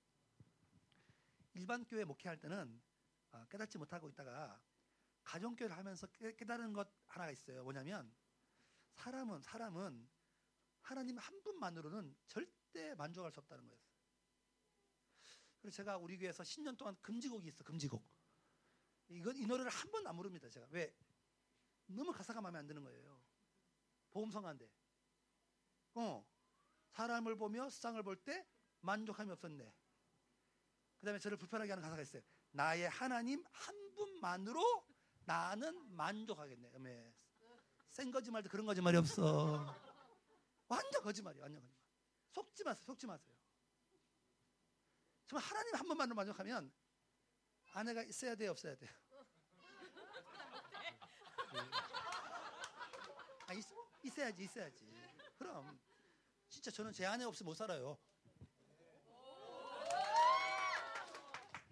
일반 교회 목회할 때는 어, 깨닫지 못하고 있다가 가정교회를 하면서 깨- 깨달은 것 하나가 있어요. 뭐냐면 사람은 사람은 하나님 한 분만으로는 절대 만족할 수 없다는 거였어요. 그래서 제가 우리 교회에서 10년 동안 금지곡이 있어. 금지곡. 이건 이 노래를 한 번도 안 부릅니다. 제가 왜? 너무 가사가 마음에 안 드는 거예요. 보험성한데. 어. 사람을 보며 세상을 볼 때 만족함이 없었네. 그 다음에 저를 불편하게 하는 가사가 있어요. 나의 하나님 한 분만으로 나는 만족하겠네. 음에 센 거짓말도 그런 거짓말이 없어. 완전 거짓말이야. 완전 거짓말. 속지 마세요. 속지 마세요. 정말 하나님 한 분만으로 만족하면 아내가 있어야 돼요? 없어야 돼요? 아, 있, 있어야지, 있어야지. 그럼 진짜 저는 제 아내 없이 못 살아요.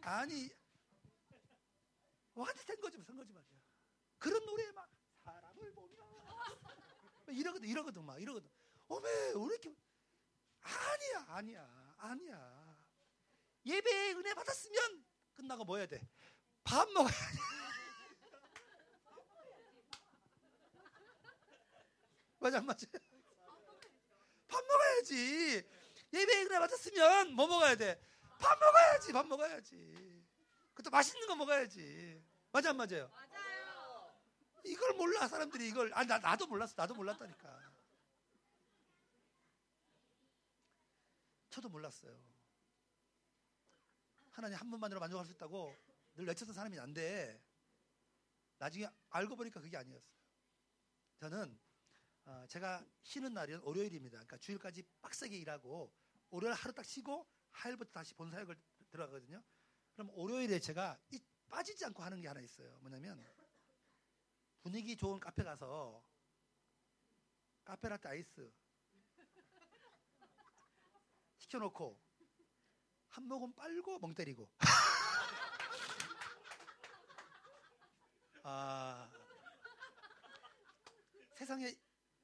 아니 완전 된 거지, 된 거지 말이야. 그런 노래 막 사람을 막 이러거든, 이러거든, 막 이러거든. 어메, 왜 이렇게 아니야, 아니야, 아니야. 예배에 은혜 받았으면 끝나고 뭐 해야 돼? 밥 먹어야 돼. 맞아, 안 맞아? 밥 먹어야지. 예배에 은혜 받았으면 뭐 먹어야 돼? 밥 먹어야지, 밥 먹어야지. 그것도 맛있는 거 먹어야지. 맞아, 안 맞아요? 맞아요. 이걸 몰라, 사람들이 이걸. 아, 나, 나도 몰랐어. 나도 몰랐다니까. 저도 몰랐어요. 하나님 한 분만으로 만족할 수 있다고 늘 외쳤던 사람이 난데 나중에 알고 보니까 그게 아니었어요. 저는 어, 제가 쉬는 날은 월요일입니다. 그러니까 주일까지 빡세게 일하고 월요일 하루 딱 쉬고 화요일부터 다시 본사역을 들어가거든요. 그럼 월요일에 제가 이, 빠지지 않고 하는 게 하나 있어요. 뭐냐면 분위기 좋은 카페 가서 카페라떼 아이스 시켜놓고 한 모금 빨고 멍 때리고 아 세상에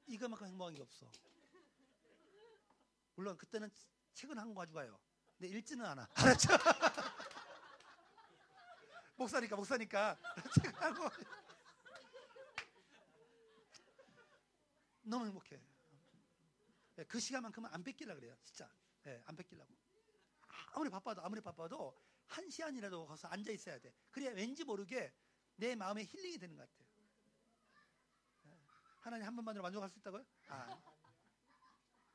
이거만큼 행복한 게 없어. 물론 그때는 책은 한 권 가져가요. 근데 읽지는 않아. 알았죠? 목사니까 목사니까 한 권. 너무 행복해. 예, 그 시간만큼은 안 뺏기려 그래요. 진짜. 예, 안 뺏기려고. 아무리 바빠도 아무리 바빠도 한 시간이라도 가서 앉아 있어야 돼. 그래야 왠지 모르게 내 마음에 힐링이 되는 것 같아요. 예. 하나님 한 번만으로 만족할 수 있다고요? 아.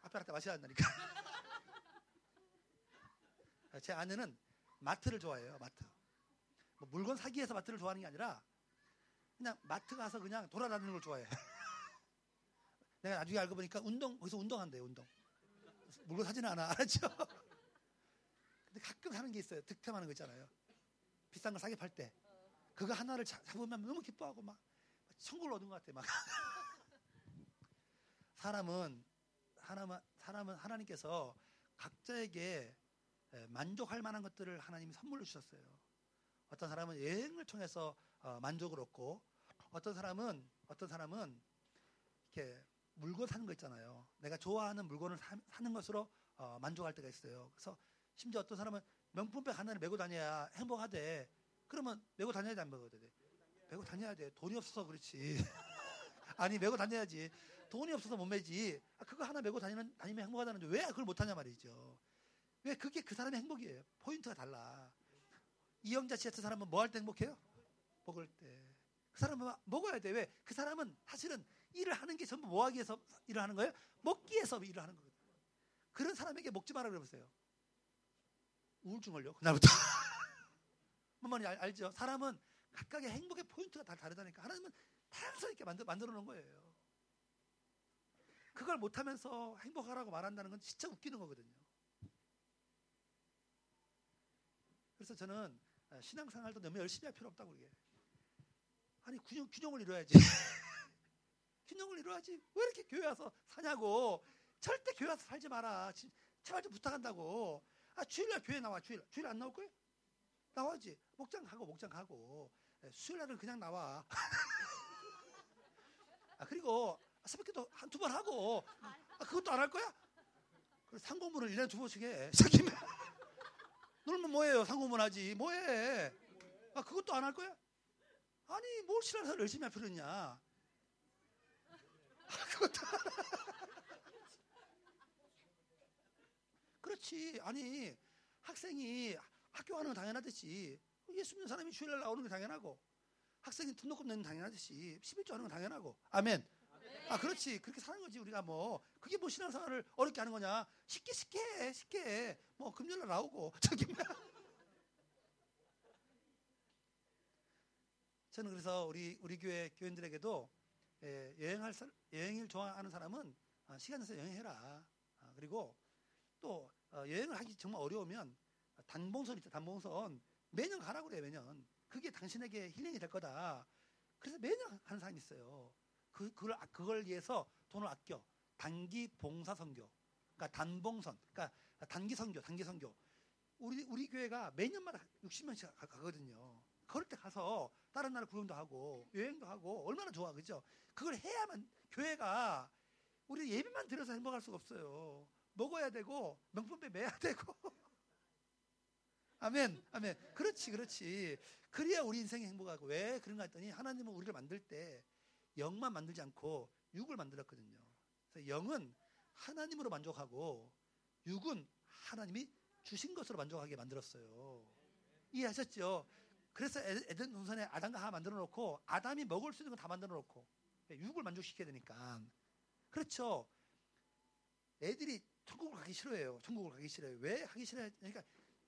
앞에 갔다 마셔야 한다니까. 제 아내는 마트를 좋아해요. 마트. 뭐 물건 사기 위해서 마트를 좋아하는 게 아니라 그냥 마트 가서 그냥 돌아다니는 걸 좋아해. 내가 나중에 알고 보니까 운동 거기서 운동한대요. 운동. 물건 사지는 않아. 알았죠? 근데 가끔 사는 게 있어요. 득템하는 거 있잖아요. 비싼 거 싸게 팔 때. 그거 하나를 잡으면 너무 기뻐하고 막 천국을 얻은 것 같아. 막. 사람은 사람은 사람은 하나님께서 각자에게 만족할 만한 것들을 하나님이 선물로 주셨어요. 어떤 사람은 여행을 통해서 어, 만족을 얻고 어떤 사람은 어떤 사람은 이렇게 물건 사는 거 있잖아요. 내가 좋아하는 물건을 사, 는 것으로 어, 만족할 때가 있어요. 그래서 심지어 어떤 사람은 명품백 하나를 메고 다녀야 행복하대. 그러면 메고 다녀야 돼, 안 메고 돼? 메고 다녀야 돼. 돈이 없어서 그렇지. 아니, 메고 다녀야지. 돈이 없어서 못 매지. 아, 그거 하나 메고 다니는, 다니면 행복하다는데 왜 그걸 못 하냐 말이죠. 왜 그게 그 사람의 행복이에요. 포인트가 달라. 이영자 씨 같은 사람은 뭐 할 때 행복해요? 먹을 때. 그 사람은 먹어야 돼. 왜? 그 사람은 사실은 일을 하는 게 전부 뭐 하기 위해서 일을 하는 거예요? 먹기 위해서 일을 하는 거거든요. 그런 사람에게 먹지 마라 그러보세요. 우울증 걸려. 그날부터. 뭔 말인지 알, 죠 사람은 각각의 행복의 포인트가 다 다르다니까. 하나님은 다양스럽게 만들, 만들어 놓은 거예요. 그걸 못하면서 행복하라고 말한다는 건 진짜 웃기는 거거든요. 그래서 저는 아, 신앙생활도 너무 열심히 할 필요 없다고 그게. 아니 균형, 균형을 이뤄야지. 균형을 이뤄야지. 왜 이렇게 교회 와서 사냐고. 절대 교회 와서 살지 마라. 제발 좀 부탁한다고. 아 주일날 교회 나와. 주일 주일 안 나올 거예요? 나와야지. 목장 가고 목장 가고. 예, 수요일날은 그냥 나와. 아 그리고 새벽기도 한두 번 하고. 아 그것도 안 할 거야? 상고문을 1년에 두 번씩 해. 새끼면. 놀면 뭐해요? 상고문 하지. 뭐해? 아 그것도 안 할 거야? 아니 뭘 싫어서 열심히 할 필요 있냐? 아, 그것도 그렇지. 아니 학생이 학교 가는 건 당연하듯이 예수 믿는 사람이 주일날 나오는 게 당연하고 학생이 등록금 내는 건 당연하듯이 11조 하는 건 당연하고 아멘. 아 그렇지. 그렇게 사는 거지 우리가 뭐. 그게 뭐 신앙생활을 어렵게 하는 거냐? 쉽게 쉽게 해 쉽게 해 뭐 금요일날 나오고. 저기 뭐. 저는 그래서 우리 우리 교회 교인들에게도 예, 여행할 여행을 좋아하는 사람은 아, 시간 내서 여행해라. 아, 그리고 또 어, 여행을 하기 정말 어려우면 단봉선 있죠 단봉선. 매년 가라고 그래요 매년. 그게 당신에게 힐링이 될 거다. 그래서 매년 하는 사람이 있어요 그, 그걸, 그걸 위해서 돈을 아껴. 단기 봉사 선교. 그러니까 단봉선. 그러니까 단기 선교, 단기 선교. 우리, 우리 교회가 매년마다 60명씩 가, 가거든요. 그럴 때 가서 다른 나라 구경도 하고 여행도 하고 얼마나 좋아. 그죠? 그걸 해야만 교회가 우리 예배만 드려서 행복할 수가 없어요. 먹어야 되고 명품배 매야 되고. 아멘, 아멘. 그렇지, 그렇지. 그래야 우리 인생이 행복하고 왜 그런가 했더니 하나님은 우리를 만들 때 영만 만들지 않고 육을 만들었거든요. 그래서 영은 하나님으로 만족하고 육은 하나님이 주신 것으로 만족하게 만들었어요. 이해하셨죠? 그래서 에덴 동산에 아담과 하와 만들어 놓고 아담이 먹을 수 있는 거 다 만들어 놓고 육을 만족시켜야 되니까. 그렇죠. 애들이 천국을 가기 싫어해요. 천국을 가기 싫어요. 왜 하기 싫어요? 그러니까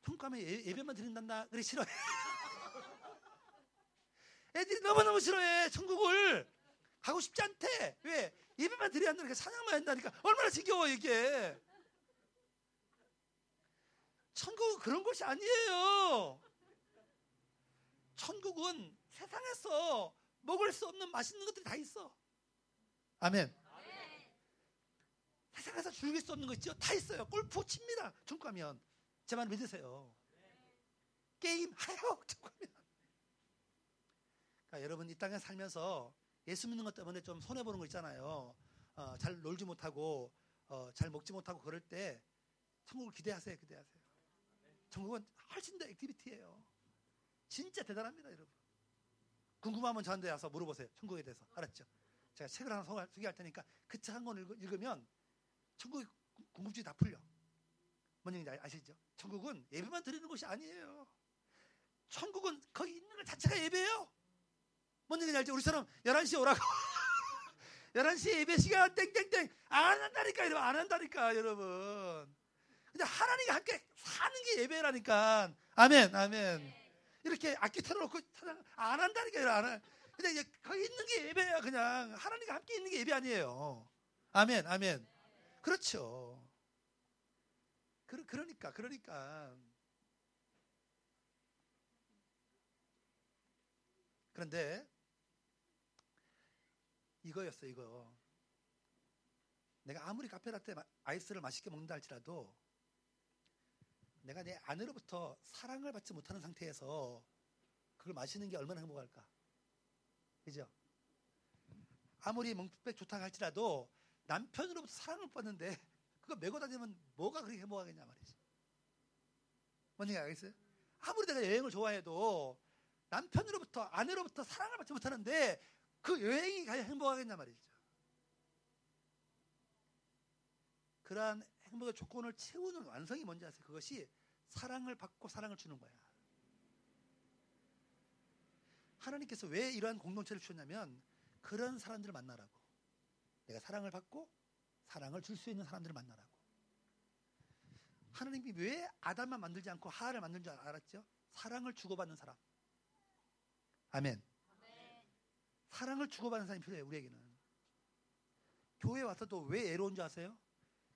천국 가면 예, 배만 드린단다. 그래 싫어해. 애들이 너무너무 싫어해. 천국을. 가고 싶지 않대. 왜? 예배만 드려야 한다니까 찬양만 한다니까 얼마나 지겨워 이게. 천국은 그런 곳이 아니에요. 천국은 세상에서 먹을 수 없는 맛있는 것들이 다 있어. 아멘. 세상에서 즐길 수 없는 거 있죠? 다 있어요. 골프 칩니다. 천국 가면. 제 말 믿으세요. 게임 하요. 천국 가면. 그러니까 여러분 이 땅에 살면서 예수 믿는 것 때문에 좀 손해 보는 거 있잖아요. 어, 잘 놀지 못하고 어, 잘 먹지 못하고 그럴 때 천국을 기대하세요. 기대하세요. 천국은 훨씬 더 activity예요. 진짜 대단합니다, 여러분. 궁금하면 저한테 와서 물어보세요. 천국에 대해서. 알았죠? 제가 책을 하나 소개할 테니까 그 책 한 권 읽으면 천국의 궁금증이 다 풀려. 뭔 얘기인지 아시죠? 천국은 예배만 드리는 곳이 아니에요. 천국은 거기 있는 것 자체가 예배예요. 뭔 얘기인지 알죠? 우리처럼 11시에 오라고. 11시에 예배 시간 땡땡땡 안 한다니까 여러분 안 한다니까 여러분. 근데 하나님과 함께 사는 게 예배라니까. 아멘 아멘. 이렇게 악기 틀어놓고 안 한다니까 여러분 안 해. 근데 거기 있는 게 예배야 그냥 하나님과 함께 있는 게 예배 아니에요. 아멘 아멘. 그렇죠. 그, 그러니까 그러니까 그런데 이거였어 이거. 내가 아무리 카페라떼 아이스를 맛있게 먹는다 할지라도 내가 내 아내로부터 사랑을 받지 못하는 상태에서 그걸 마시는 게 얼마나 행복할까? 그죠? 아무리 멍백 좋다 할지라도 남편으로부터 사랑을 받는데 그거 메고 다니면 뭐가 그렇게 행복하겠냐 말이지. 뭔지 알겠어요? 아무리 내가 여행을 좋아해도 남편으로부터 아내로부터 사랑을 받지 못하는데 그 여행이 가야 행복하겠냐 말이죠. 그러한 행복의 조건을 채우는 완성이 뭔지 아세요? 그것이 사랑을 받고 사랑을 주는 거야. 하나님께서 왜 이러한 공동체를 주셨냐면 그런 사람들을 만나라고. 내가 사랑을 받고 사랑을 줄 수 있는 사람들을 만나라고. 하나님이 왜 아담만 만들지 않고 하하를 만든 줄 알았죠? 사랑을 주고받는 사람. 아멘. 사랑을 주고받는 사람이 필요해요, 우리에게는. 교회 와서도 왜 애로운 줄 아세요?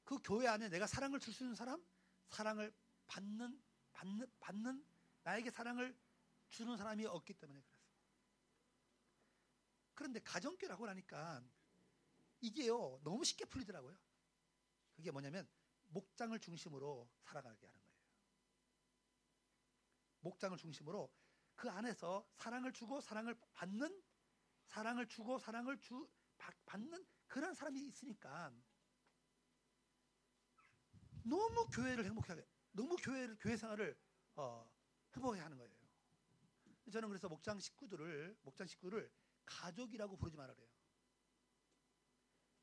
그 교회 안에 내가 사랑을 줄 수 있는 사람, 사랑을 받는, 받는, 받는, 나에게 사랑을 주는 사람이 없기 때문에 그랬어요. 그런데 가정교라고 하니까 이게요, 너무 쉽게 풀리더라고요. 그게 뭐냐면, 목장을 중심으로 살아가게 하는 거예요. 목장을 중심으로 그 안에서 사랑을 주고 사랑을 받는 사랑을 주고 사랑을 주 받는 그런 사람이 있으니까 너무 교회를 행복하게 너무 교회를 교회 생활을 어, 행복하게 하는 거예요. 저는 그래서 목장 식구들을 목장 식구를 가족이라고 부르지 말아요.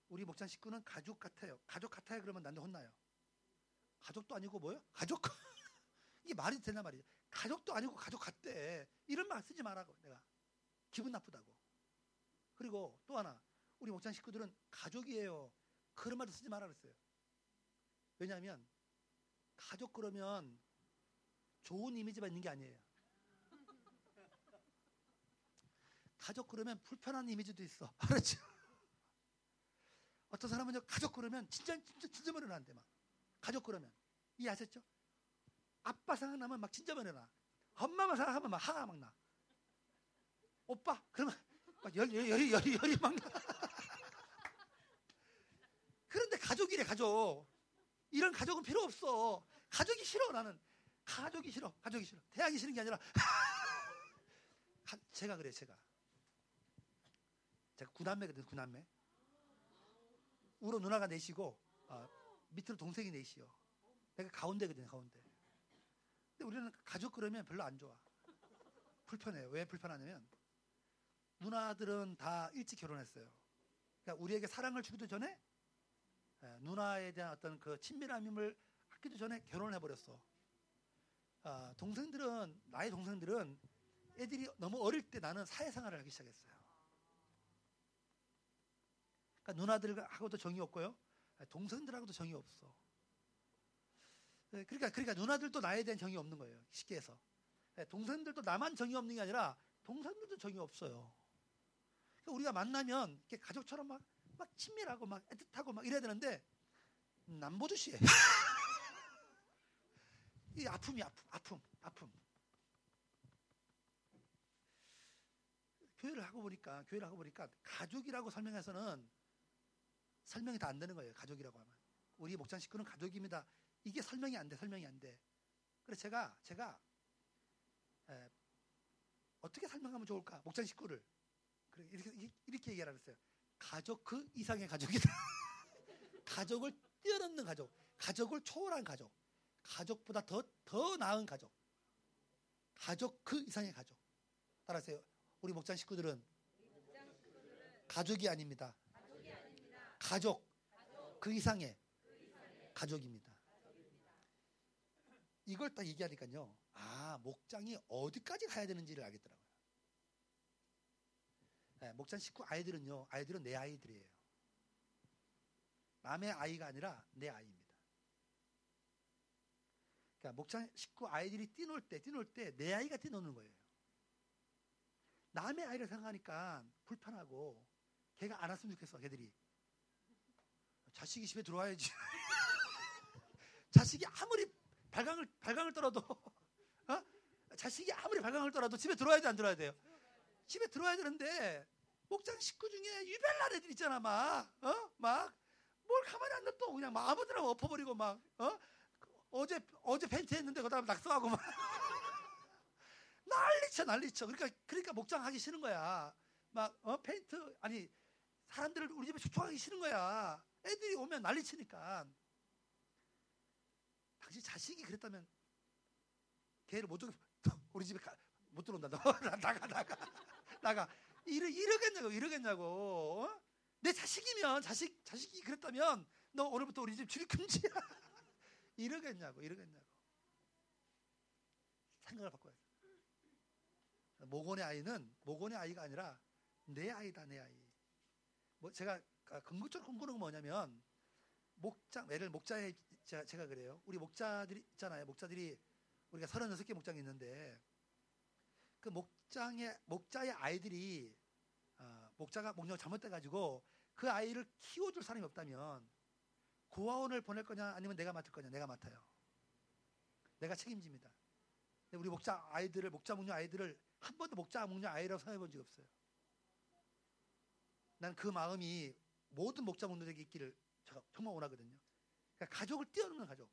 우리 목장 식구는 가족 같아요. 가족 같아요 그러면 나한테 혼나요. 가족도 아니고 뭐요? 가족 이게 말이 되나 말이죠. 가족도 아니고 가족 같대. 이런 말 쓰지 말라고 내가 기분 나쁘다고. 그리고 또 하나 우리 목장 식구들은 가족이에요. 그런 말도 쓰지 말라 그랬어요. 왜냐하면 가족 그러면 좋은 이미지만 있는 게 아니에요. 가족 그러면 불편한 이미지도 있어. 알았죠? 어떤 사람은 가족 그러면 진짜 진짜 진짜 머리나는데 막 가족 그러면 이해하셨죠? 아빠 생각나면 막 진짜 머리나. 엄마만 생각하면 막 화가 막 나. 오빠 그러면 막 열, 열, 열이 열이 열이 막 나. 그런데 가족이래 가족. 이런 가족은 필요 없어. 가족이 싫어 나는. 가족이 싫어. 가족이 싫어. 대학이 싫은 게 아니라 제가 그래 제가. 제가 구남매거든 구남매. 우로 누나가 넷이고 어, 밑으로 동생이 넷이요. 내가 가운데거든 가운데. 근데 우리는 가족 그러면 별로 안 좋아. 불편해요. 왜 불편하냐면 누나들은 다 일찍 결혼했어요. 그러니까 우리에게 사랑을 주기도 전에 예, 누나에 대한 어떤 그 친밀함을 갖기도 전에 결혼을 해버렸어. 아, 동생들은 나의 동생들은 애들이 너무 어릴 때 나는 사회생활을 하기 시작했어요. 그러니까 누나들하고도 정이 없고요. 동생들하고도 정이 없어. 예, 그러니까 그러니까 누나들도 나에 대한 정이 없는 거예요. 쉽게 해서 예, 동생들도 나만 정이 없는 게 아니라 동생들도 정이 없어요. 그러니까 우리가 만나면 이렇게 가족처럼 막 막 친밀하고 막 애틋하고 막 이래야 되는데 남보듯이 이 아픔이 아픔, 아픔, 아픔. 교회를 하고 보니까 교회를 하고 보니까 가족이라고 설명해서는 설명이 다 안 되는 거예요. 가족이라고 하면 우리 목장 식구는 가족입니다. 이게 설명이 안 돼, 설명이 안 돼. 그래서 제가 제가 에, 어떻게 설명하면 좋을까? 목장 식구를 그래 이렇게 이렇게 얘기하라 그랬어요. 가족 그 이상의 가족이다. 가족을 뛰어넘는 가족, 가족을 초월한 가족, 가족보다 더 더 나은 가족, 가족 그 이상의 가족. 따라하세요. 우리 목장 식구들은 가족이 아닙니다. 가족 그 이상의 가족입니다. 이걸 딱 얘기하니까요. 아, 목장이 어디까지 가야 되는지를 알겠더라고요. 네, 목장 식구 아이들은요, 아이들은 내 아이들이에요. 남의 아이가 아니라 내 아이입니다. 그러니까 목장 식구 아이들이 뛰놀 때, 뛰놀 때 내 아이가 뛰노는 거예요. 남의 아이를 생각하니까 불편하고 걔가 안 왔으면 좋겠어, 걔들이. 자식이 집에 들어와야지. 자식이 아무리 발광을 발광을 떨어도 어? 자식이 아무리 발광을 떨어도 집에 들어와야 돼 안 들어와야 돼요? 집에 들어와야 되는데 목장 식구 중에 유별난 애들 있잖아 막. 어? 막. 뭘 가만히 안 놔둬 그냥 막 아무데나 엎어버리고 막 어? 어제 어제 팬티 했는데 그다음 낙서하고 막. 난리쳐 난리쳐. 그러니까 그러니까 목장 하기 싫은 거야. 막 어? 페인트 아니 사람들을 우리 집에 초청하기 싫은 거야. 애들이 오면 난리치니까. 당신 자식이 그랬다면 걔를 못 들어 우리 집에 가, 못 들어온다. 너 나가 나가 나가 이러 이러겠냐고 이러겠냐고 어? 내 자식이면 자식 자식이 그랬다면 너 오늘부터 우리 집 출입 금지야 이러겠냐고 이러겠냐고 생각을 바꿔야 돼 모건의 아이는 모건의 아이가 아니라 내 아이다 내 아이 뭐 제가 궁극적으로 꿈꾸는 건 뭐냐면 목장 애를 목자에 제가, 제가 그래요. 우리 목자들이 있잖아요. 목자들이 우리가 36개 목장이 있는데 그 목 장의 목자의 아이들이 어, 목자가 목욕 잘못돼 가지고 그 아이를 키워줄 사람이 없다면 고아원을 보낼 거냐 아니면 내가 맡을 거냐 내가 맡아요. 내가 책임집니다. 우리 목자 아이들을 목자 목녀 아이들을 한 번도 목자 목녀 아이라고 생각해 본 적이 없어요. 난 그 마음이 모든 목자 목녀에게 있기를 제가 정말 원하거든요. 그러니까 가족을 뛰어넘는 가족.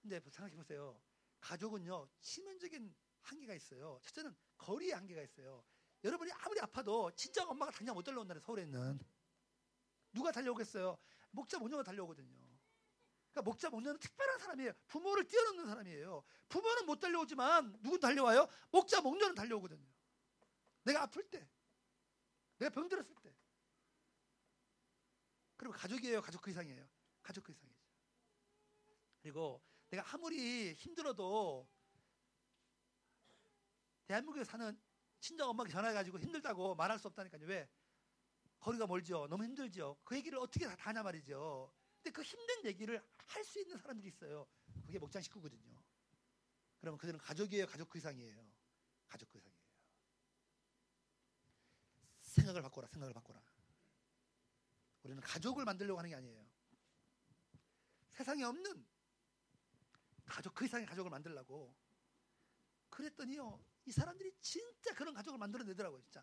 근데 생각해 보세요. 가족은요 치명적인 한계가 있어요. 첫째는 거리의 한계가 있어요. 여러분이 아무리 아파도 진짜 엄마가 당장 못 달려온다는 서울에 있는 누가 달려오겠어요? 목자 목녀가 달려오거든요. 그러니까 목자 목녀는 특별한 사람이에요. 부모를 뛰어넘는 사람이에요. 부모는 못 달려오지만 누구 달려와요? 목자 목녀는 달려오거든요. 내가 아플 때, 내가 병들었을 때. 그리고 가족이에요. 가족 그 이상이에요. 가족 그 이상이죠. 그리고 내가 아무리 힘들어도 대한민국에 사는 친정 엄마가 전화해가지고 힘들다고 말할 수 없다니까요. 왜? 거리가 멀죠. 너무 힘들죠. 그 얘기를 어떻게 다 하냐 말이죠. 근데 그 힘든 얘기를 할 수 있는 사람들이 있어요. 그게 목장 식구거든요. 그러면 그들은 가족이에요. 가족 그 이상이에요. 가족 그 이상이에요. 생각을 바꿔라. 생각을 바꿔라. 우리는 가족을 만들려고 하는 게 아니에요. 세상에 없는 가족 그 이상의 가족을 만들려고 그랬더니요 이 사람들이 진짜 그런 가족을 만들어내더라고요 진짜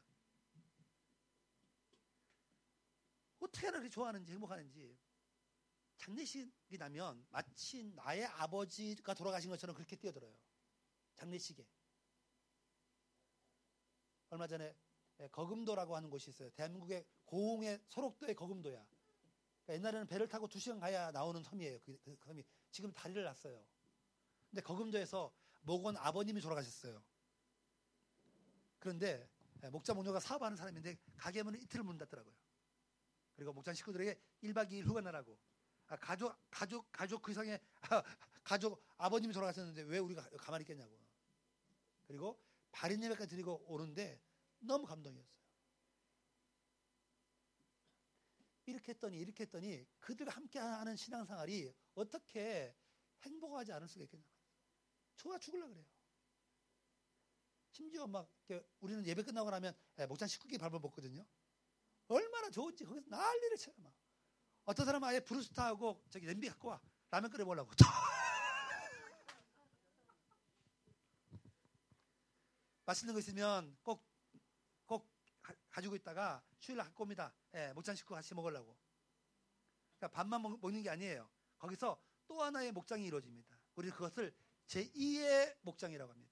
어떻게 하나 그렇게 좋아하는지 행복하는지 장례식이 나면 마치 나의 아버지가 돌아가신 것처럼 그렇게 뛰어들어요 장례식에 얼마 전에 거금도라고 하는 곳이 있어요 대한민국의 고흥의 소록도의 거금도야 그러니까 옛날에는 배를 타고 두 시간 가야 나오는 섬이에요. 그, 그, 그 섬이 지금 다리를 놨어요. 근데 거금도에서 목원 아버님이 돌아가셨어요. 그런데 예, 목자 모녀가 사업하는 사람인데 가게 문을 이틀을 문 닫더라고요. 그리고 목자 식구들에게 1박 2일 휴가 나라고. 아, 가족 가족 가족 그 이상의 아, 가족 아버님이 돌아가셨는데 왜 우리가 가만히 있겠냐고. 그리고 발인 예배까지 드리고 오는데 너무 감동이었어요. 이렇게 했더니 이렇게 했더니 그들과 함께하는 신앙생활이 어떻게 행복하지 않을 수가 있겠냐. 좋아 죽을라 그래요. 심지어 막 우리는 예배 끝나고 나면 목장 식구끼리 밥을 먹거든요. 얼마나 좋은지 거기서 난리를 쳐요. 막. 어떤 사람은 아예 브루스타하고 저기 냄비 갖고 와 라면 끓여 보려고. 맛있는 거 있으면 꼭, 꼭 가지고 있다가 휴일날 갖고 옵니다. 예, 목장 식구 같이 먹으려고. 그러니까 밥만 먹, 먹는 게 아니에요. 거기서 또 하나의 목장이 이루어집니다. 우리는 그것을 제2의 목장이라고 합니다.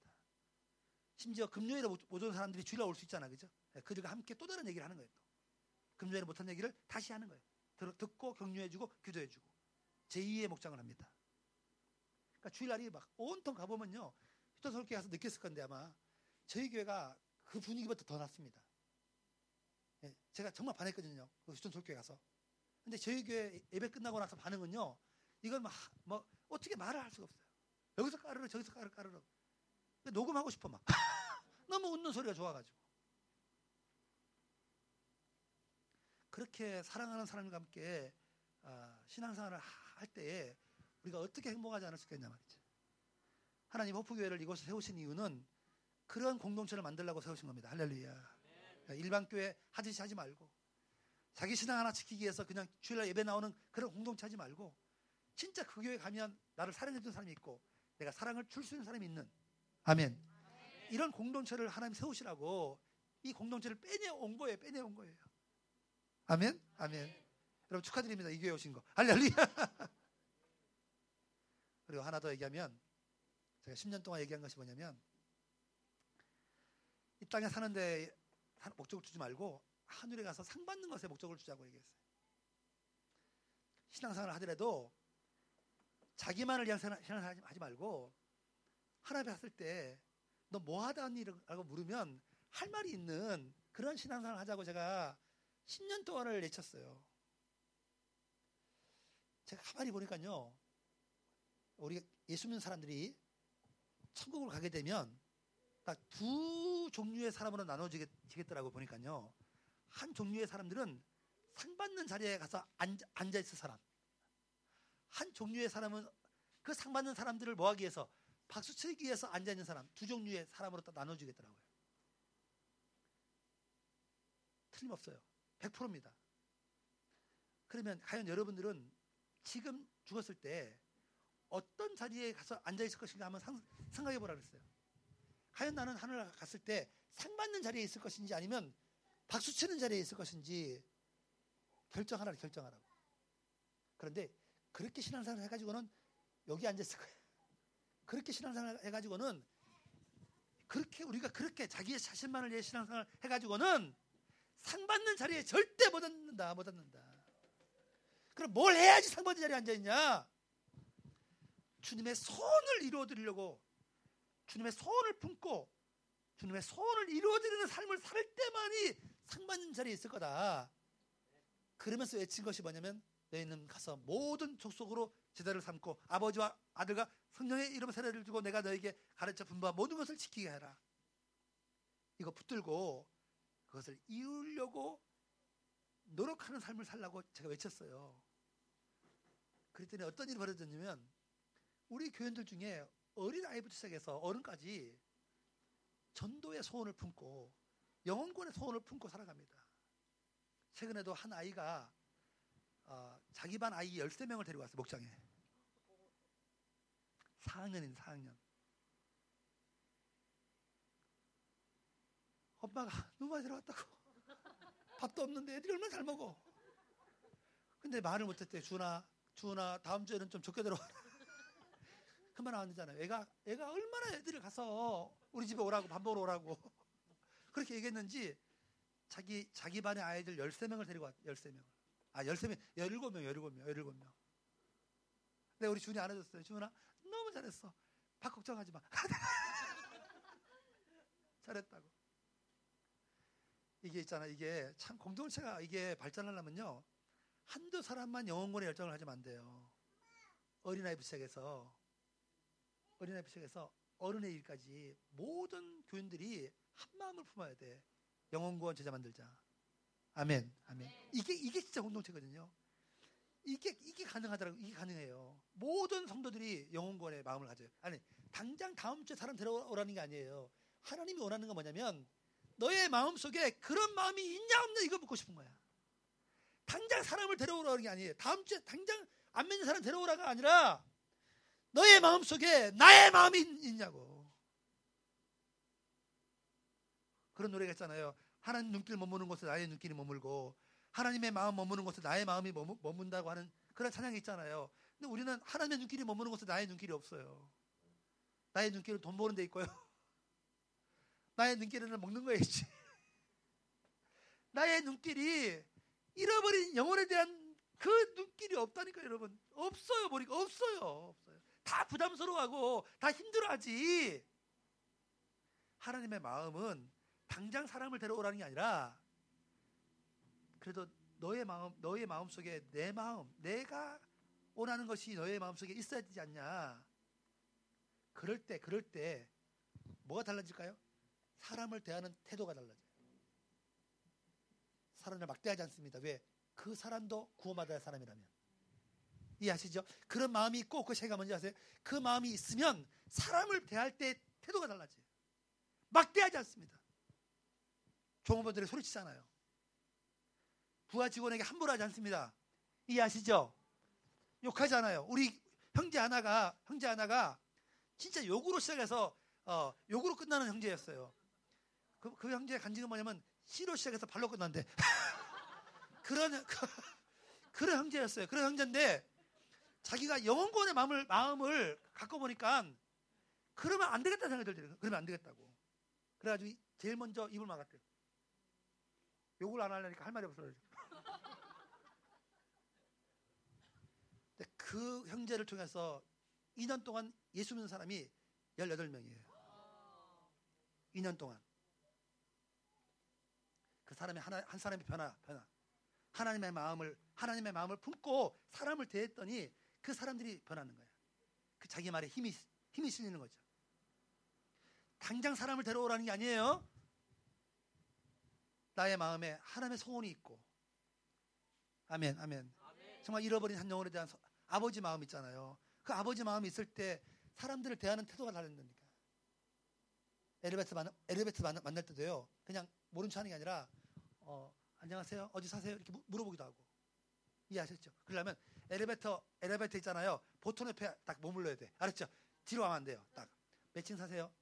심지어 금요일에 못 오는 사람들이 주일날 올 수 있잖아. 그죠? 예, 그들과 함께 또 다른 얘기를 하는 거예요. 또. 금요일에 못한 얘기를 다시 하는 거예요. 듣고 격려해주고 기도해주고 제2의 목장을 합니다. 그러니까 주일날이 막 온통 가보면요. 휴전설교회 가서 느꼈을 건데 아마 저희 교회가 그 분위기보다 더 낫습니다. 예, 제가 정말 반했거든요. 그 휴전설교회 가서. 근데 저희 교회 예배 끝나고 나서 반응은요. 이건 막, 뭐 어떻게 말을 할 수가 없어요. 여기서 까르르 저기서 까르르 까르르. 녹음하고 싶어 막. 너무 웃는 소리가 좋아가지고. 그렇게 사랑하는 사람과 함께 아, 신앙생활을 할 때에 우리가 어떻게 행복하지 않을 수 있겠냐 말이죠. 하나님 호프교회를 이곳에 세우신 이유는 그런 공동체를 만들려고 세우신 겁니다. 할렐루야. 일반 교회 하듯이 하지 말고 자기 신앙 하나 지키기 위해서 그냥 주일날 예배 나오는 그런 공동체 하지 말고 진짜 그 교회 가면 나를 사랑해 준 사람이 있고 내가 사랑을 줄 수 있는 사람이 있는 아멘. 이런 공동체를 하나님 세우시라고 이 공동체를 빼내온 거예요. 빼내온 거예요. 아멘? 아멘. 여러분 축하드립니다. 이 교회 오신 거. 할렐루야. 그리고 하나 더 얘기하면 제가 10년 동안 얘기한 것이 뭐냐면 이 땅에 사는데 목적을 주지 말고 하늘에 가서 상 받는 것에 목적을 주자고 얘기했어요. 신앙생활을 하더라도 자기만을 위한 신앙생활 하지 말고 하나님 갔을 때 너 뭐 하다니라고 물으면 할 말이 있는 그런 신앙생활을 하자고 제가 10년 동안을 내쳤어요. 제가 가만히 보니까요. 우리 예수 믿는 사람들이 천국을 가게 되면 딱 두 종류의 사람으로 나눠지겠더라고 보니까요. 한 종류의 사람들은 상 받는 자리에 가서 앉아, 앉아 있을 사람. 한 종류의 사람은 그 상 받는 사람들을 뭐 하기 위해서 박수 치기 위해서 앉아 있는 사람. 두 종류의 사람으로 딱 나눠지겠더라고요. 틀림없어요. 100%입니다. 그러면 과연 여러분들은 지금 죽었을 때 어떤 자리에 가서 앉아 있을 것인가 한번 상, 생각해 보라 그랬어요. 과연 나는 하늘 갔을 때 상 받는 자리에 있을 것인지 아니면 박수 치는 자리에 있을 것인지 결정하라 결정하라고. 그런데 그렇게 신앙생활 해가지고는 여기 앉아 있을 거예요. 그렇게 신앙생활 해가지고는 그렇게 우리가 그렇게 자기의 자신만을 위해 신앙생활 해가지고는 상 받는 자리에 절대 못 앉는다 못 앉는다. 그럼 뭘 해야지 상 받는 자리에 앉아 있냐? 주님의 손을 이루어 드리려고 주님의 손을 품고 주님의 손을 이루어 드리는 삶을 살 때만이 상 받는 자리에 있을 거다. 그러면서 외친 것이 뭐냐면 너희는 가서 모든 족속으로 제자를 삼고 아버지와 아들과 성령의 이름 세례를 주고 내가 너에게 가르쳐 분바 모든 것을 지키게 해라. 이거 붙들고 그것을 이루려고 노력하는 삶을 살라고 제가 외쳤어요. 그랬더니 어떤 일이 벌어졌냐면 우리 교인들 중에 어린 아이부터 시작해서 어른까지 전도의 소원을 품고 영혼권의 소원을 품고 살아갑니다. 최근에도 한 아이가 어, 자기 반 아이 13명을 데리고 왔어요. 목장에. 4학년인 4학년. 엄마가 많이 데려왔다고. 밥도 없는데 애들이 얼마나 잘 먹어. 근데 말을 못했대. 준아, 준아, 다음 주에는 좀 적게 들어와라. 그만 나안 되잖아요. 애가, 애가 얼마나 애들을 가서 우리 집에 오라고, 밥 먹으러 오라고. 그렇게 얘기했는지 자기, 자기 반의 아이들 13명을 데리고 왔, 13명. 아, 13명, 17명, 17명, 17명. 근데 우리 준이 안 해줬어요. 준아, 너무 잘했어. 밥 걱정하지 마. 잘했다고. 이게 있잖아. 이게 참 공동체가 이게 발전하려면요. 한두 사람만 영혼권에 열정을 하지면 안 돼요. 어린아이 부시작에서 어린아이 부시작에서 어른의 일까지 모든 교인들이 한 마음을 품어야 돼. 영혼구원 제자 만들자. 아멘. 아멘. 이게 이게 진짜 공동체거든요. 이게 이게 가능하더라고. 이게 가능해요. 모든 성도들이 영혼구원의 마음을 가져요. 아니 당장 다음 주에 사람 들어오라는 게 아니에요. 하나님이 원하는 건 뭐냐면 너의 마음 속에 그런 마음이 있냐 없냐 이거 묻고 싶은 거야. 당장 사람을 데려오라는 게 아니에요. 다음 주에 당장 안 믿는 사람 데려오라가 아니라 너의 마음 속에 나의 마음이 있냐고. 그런 노래가 있잖아요. 하나님 눈길 머무는 곳에 나의 눈길이 머물고 하나님의 마음 머무는 곳에 나의 마음이 머문다고 하는 그런 찬양이 있잖아요. 근데 우리는 하나님의 눈길이 머무는 곳에 나의 눈길이 없어요. 나의 눈길은 돈 버는 데 있고요. 나의 눈길은 먹는 거에 있지. 나의 눈길이 잃어버린 영혼에 대한 그 눈길이 없다니까 여러분. 없어요. 보니까 없어요. 없어요. 다 부담스러워하고 다 힘들어하지. 하나님의 마음은 당장 사람을 데려오라는 게 아니라 그래도 너의 마음 너의 마음 속에 내 마음 내가 원하는 것이 너의 마음 속에 있어야 되지 않냐. 그럴 때 그럴 때 뭐가 달라질까요? 사람을 대하는 태도가 달라져요. 사람을 막대하지 않습니다. 왜? 그 사람도 구원받아야 할 사람이라면. 이해하시죠? 그런 마음이 있고 그 제가 뭔지 아세요? 그 마음이 있으면 사람을 대할 때 태도가 달라져요. 막대하지 않습니다. 종업원들이 소리치잖아요. 부하 직원에게 함부로 하지 않습니다. 이해하시죠? 욕하지 않아요. 우리 형제 하나가 형제 하나가 진짜 욕으로 시작해서 어, 욕으로 끝나는 형제였어요. 그, 그 형제의 간증은 뭐냐면 시로 시작해서 발로 끝난대. 그런 그, 그런 형제였어요. 그런 형제인데 자기가 영원권의 마음을 마음을 갖고 보니까 그러면 안 되겠다는 생각이 들더라고요. 그러면 안 되겠다고. 그래가지고 제일 먼저 입을 막았대요. 욕을 안 하려니까 할 말이 없어요. 그 형제를 통해서 2년 동안 예수 믿는 사람이 18명이에요. 2년 동안. 그 사람이 하나, 한 사람이 변화, 변화. 하나님의 마음을, 하나님의 마음을 품고 사람을 대했더니 그 사람들이 변하는 거야. 그 자기 말에 힘이, 힘이 실리는 거죠. 당장 사람을 데려오라는 게 아니에요. 나의 마음에 하나님의 소원이 있고. 아멘, 아멘. 정말 잃어버린 한 영혼에 대한 소, 아버지 마음 있잖아요. 그 아버지 마음이 있을 때 사람들을 대하는 태도가 다른다니까. 엘리베이터 만 엘리베이터 만, 만날 때도요. 그냥 모른 척 하는 게 아니라 어, 안녕하세요. 어디 사세요? 이렇게 물어보기도 하고. 이해하셨죠? 그러려면 엘리베이터 엘리베이터 있잖아요. 보통 옆에 딱 머물러야 돼. 알았죠? 뒤로 가면 안 돼요. 딱몇층 사세요?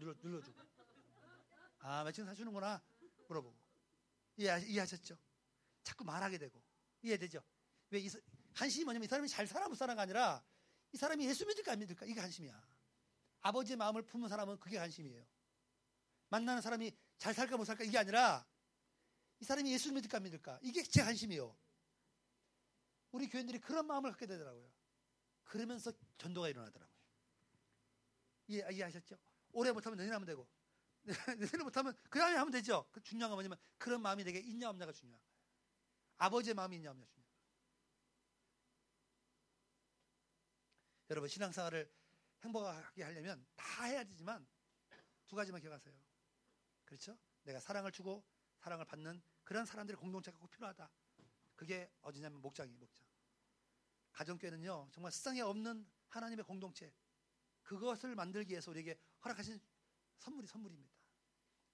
눌러 눌러주고. 아, 몇층 사주는구나. 물어보고. 이해 이해하셨죠? 자꾸 말하게 되고. 이해되죠? 왜 이, 한심이 뭐냐면 이 사람이 잘 살아 못 살아가 아니라 이 사람이 예수 믿을까 안 믿을까 이게 한심이야. 아버지의 마음을 품은 사람은 그게 한심이에요. 만나는 사람이 잘 살까 못 살까 이게 아니라 이 사람이 예수 믿을까 안 믿을까 이게 제 한심이요. 우리 교인들이 그런 마음을 갖게 되더라고요. 그러면서 전도가 일어나더라고요. 이해, 이해하셨죠? 오래 못하면 내년 하면 되고 내년 못하면 그 다음에 하면 되죠. 그 중요한 건 뭐냐면 그런 마음이 되게 있냐 없냐가 중요한 거예요. 아버지의 마음이 있냐 없냐 중요해요. 여러분 신앙생활을 행복하게 하려면 다 해야 되지만 두 가지만 기억하세요. 그렇죠? 내가 사랑을 주고 사랑을 받는 그런 사람들의 공동체가 꼭 필요하다. 그게 어디냐면 목장이 목장. 가정교회는요 정말 세상에 없는 하나님의 공동체 그것을 만들기 위해서 우리에게 허락하신 선물이 선물입니다.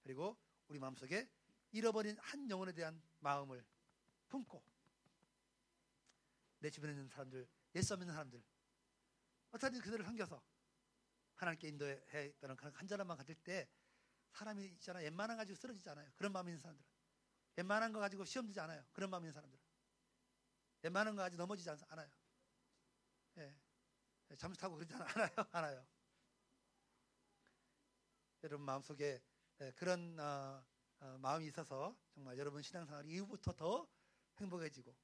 그리고 우리 마음속에 잃어버린 한 영혼에 대한 마음을 품고 내 주변에 있는 사람들, 예수 믿는 사람들 어차피 그들을 섬겨서 하나님께 인도해 있다는 그런 간절함만 가질 때 사람이 있잖아 웬만한 가지고 쓰러지지 않아요. 그런 마음이 있는 사람들은 웬만한 거 가지고 시험 지지 않아요. 그런 마음이 있는 사람들은 웬만한 거 가지고 넘어지지 않아요. 예. 잠수 타고 그러지 않아요. 않아요. 여러분 마음속에 예, 그런 어, 어, 마음이 있어서 정말 여러분 신앙생활 이후부터 더 행복해지고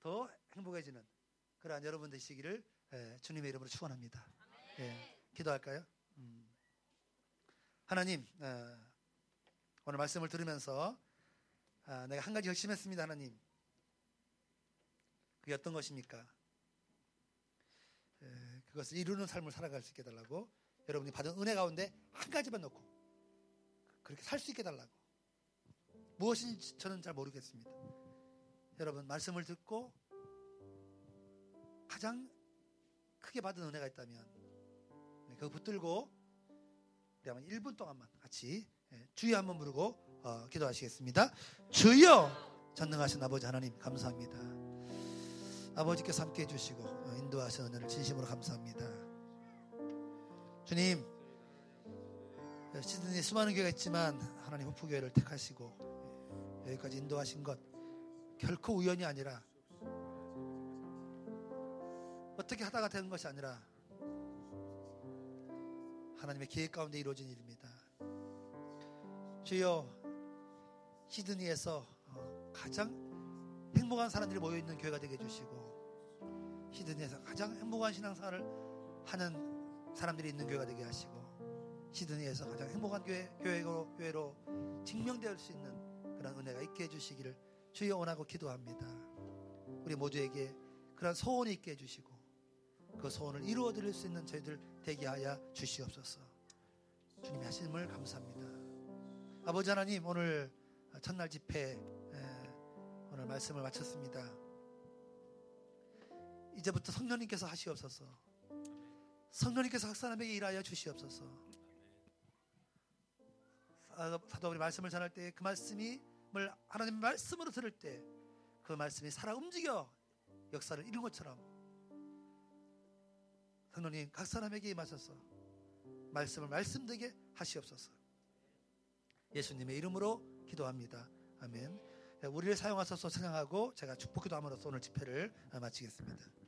더 행복해지는 그러한 여러분 되시기를 예, 주님의 이름으로 축원합니다. 예, 기도할까요? 음. 하나님 어, 오늘 말씀을 들으면서 아, 내가 한 가지 결심했습니다, 하나님. 그게 어떤 것입니까? 예, 그것을 이루는 삶을 살아갈 수 있게 달라고 여러분이 받은 은혜 가운데 한 가지만 놓고 그렇게 살 수 있게 달라고 무엇인지 저는 잘 모르겠습니다. 여러분 말씀을 듣고 가장 크게 받은 은혜가 있다면 네, 그거 붙들고 우리 한번 1분 동안만 같이 예, 주여 한번 부르고 어, 기도하시겠습니다. 주여 전능하신 아버지 하나님 감사합니다. 아버지께서 함께 해주시고 어, 인도하신 은혜를 진심으로 감사합니다. 주님 시드니 수많은 교회가 있지만 하나님 호프교회를 택하시고 여기까지 인도하신 것 결코 우연이 아니라 어떻게 하다가 되는 것이 아니라 하나님의 계획 가운데 이루어진 일입니다. 주여 시드니에서 어, 가장 행복한 사람들이 모여 있는 교회가 되게 해주시고 시드니에서 가장 행복한 신앙생활을 하는 사람들이 있는 교회가 되게 하시고 시드니에서 가장 행복한 교회, 교회로, 교회로 증명될 수 있는 그런 은혜가 있게 해주시기를 주여 원하고 기도합니다. 우리 모두에게 그런 소원이 있게 해주시고 그 소원을 이루어 드릴 수 있는 저희들 되게 하여 주시옵소서. 주님이 하심을 감사합니다. 아버지 하나님 오늘 첫날 집회 오늘 말씀을 마쳤습니다. 이제부터 성령님께서 하시옵소서. 성령님께서 각 사람에게 일하여 주시옵소서. 사도들이 말씀을 전할 때 그 말씀이 하나님 말씀으로 들을 때 그 말씀이 살아 움직여 역사를 이룬 것처럼 성령님 각 사람에게 임하셔서 말씀을 말씀되게 하시옵소서. 예수님의 이름으로 기도합니다. 아멘. 우리를 사용하셔서 찬양하고 제가 축복기도 함으로써 오늘 집회를 마치겠습니다.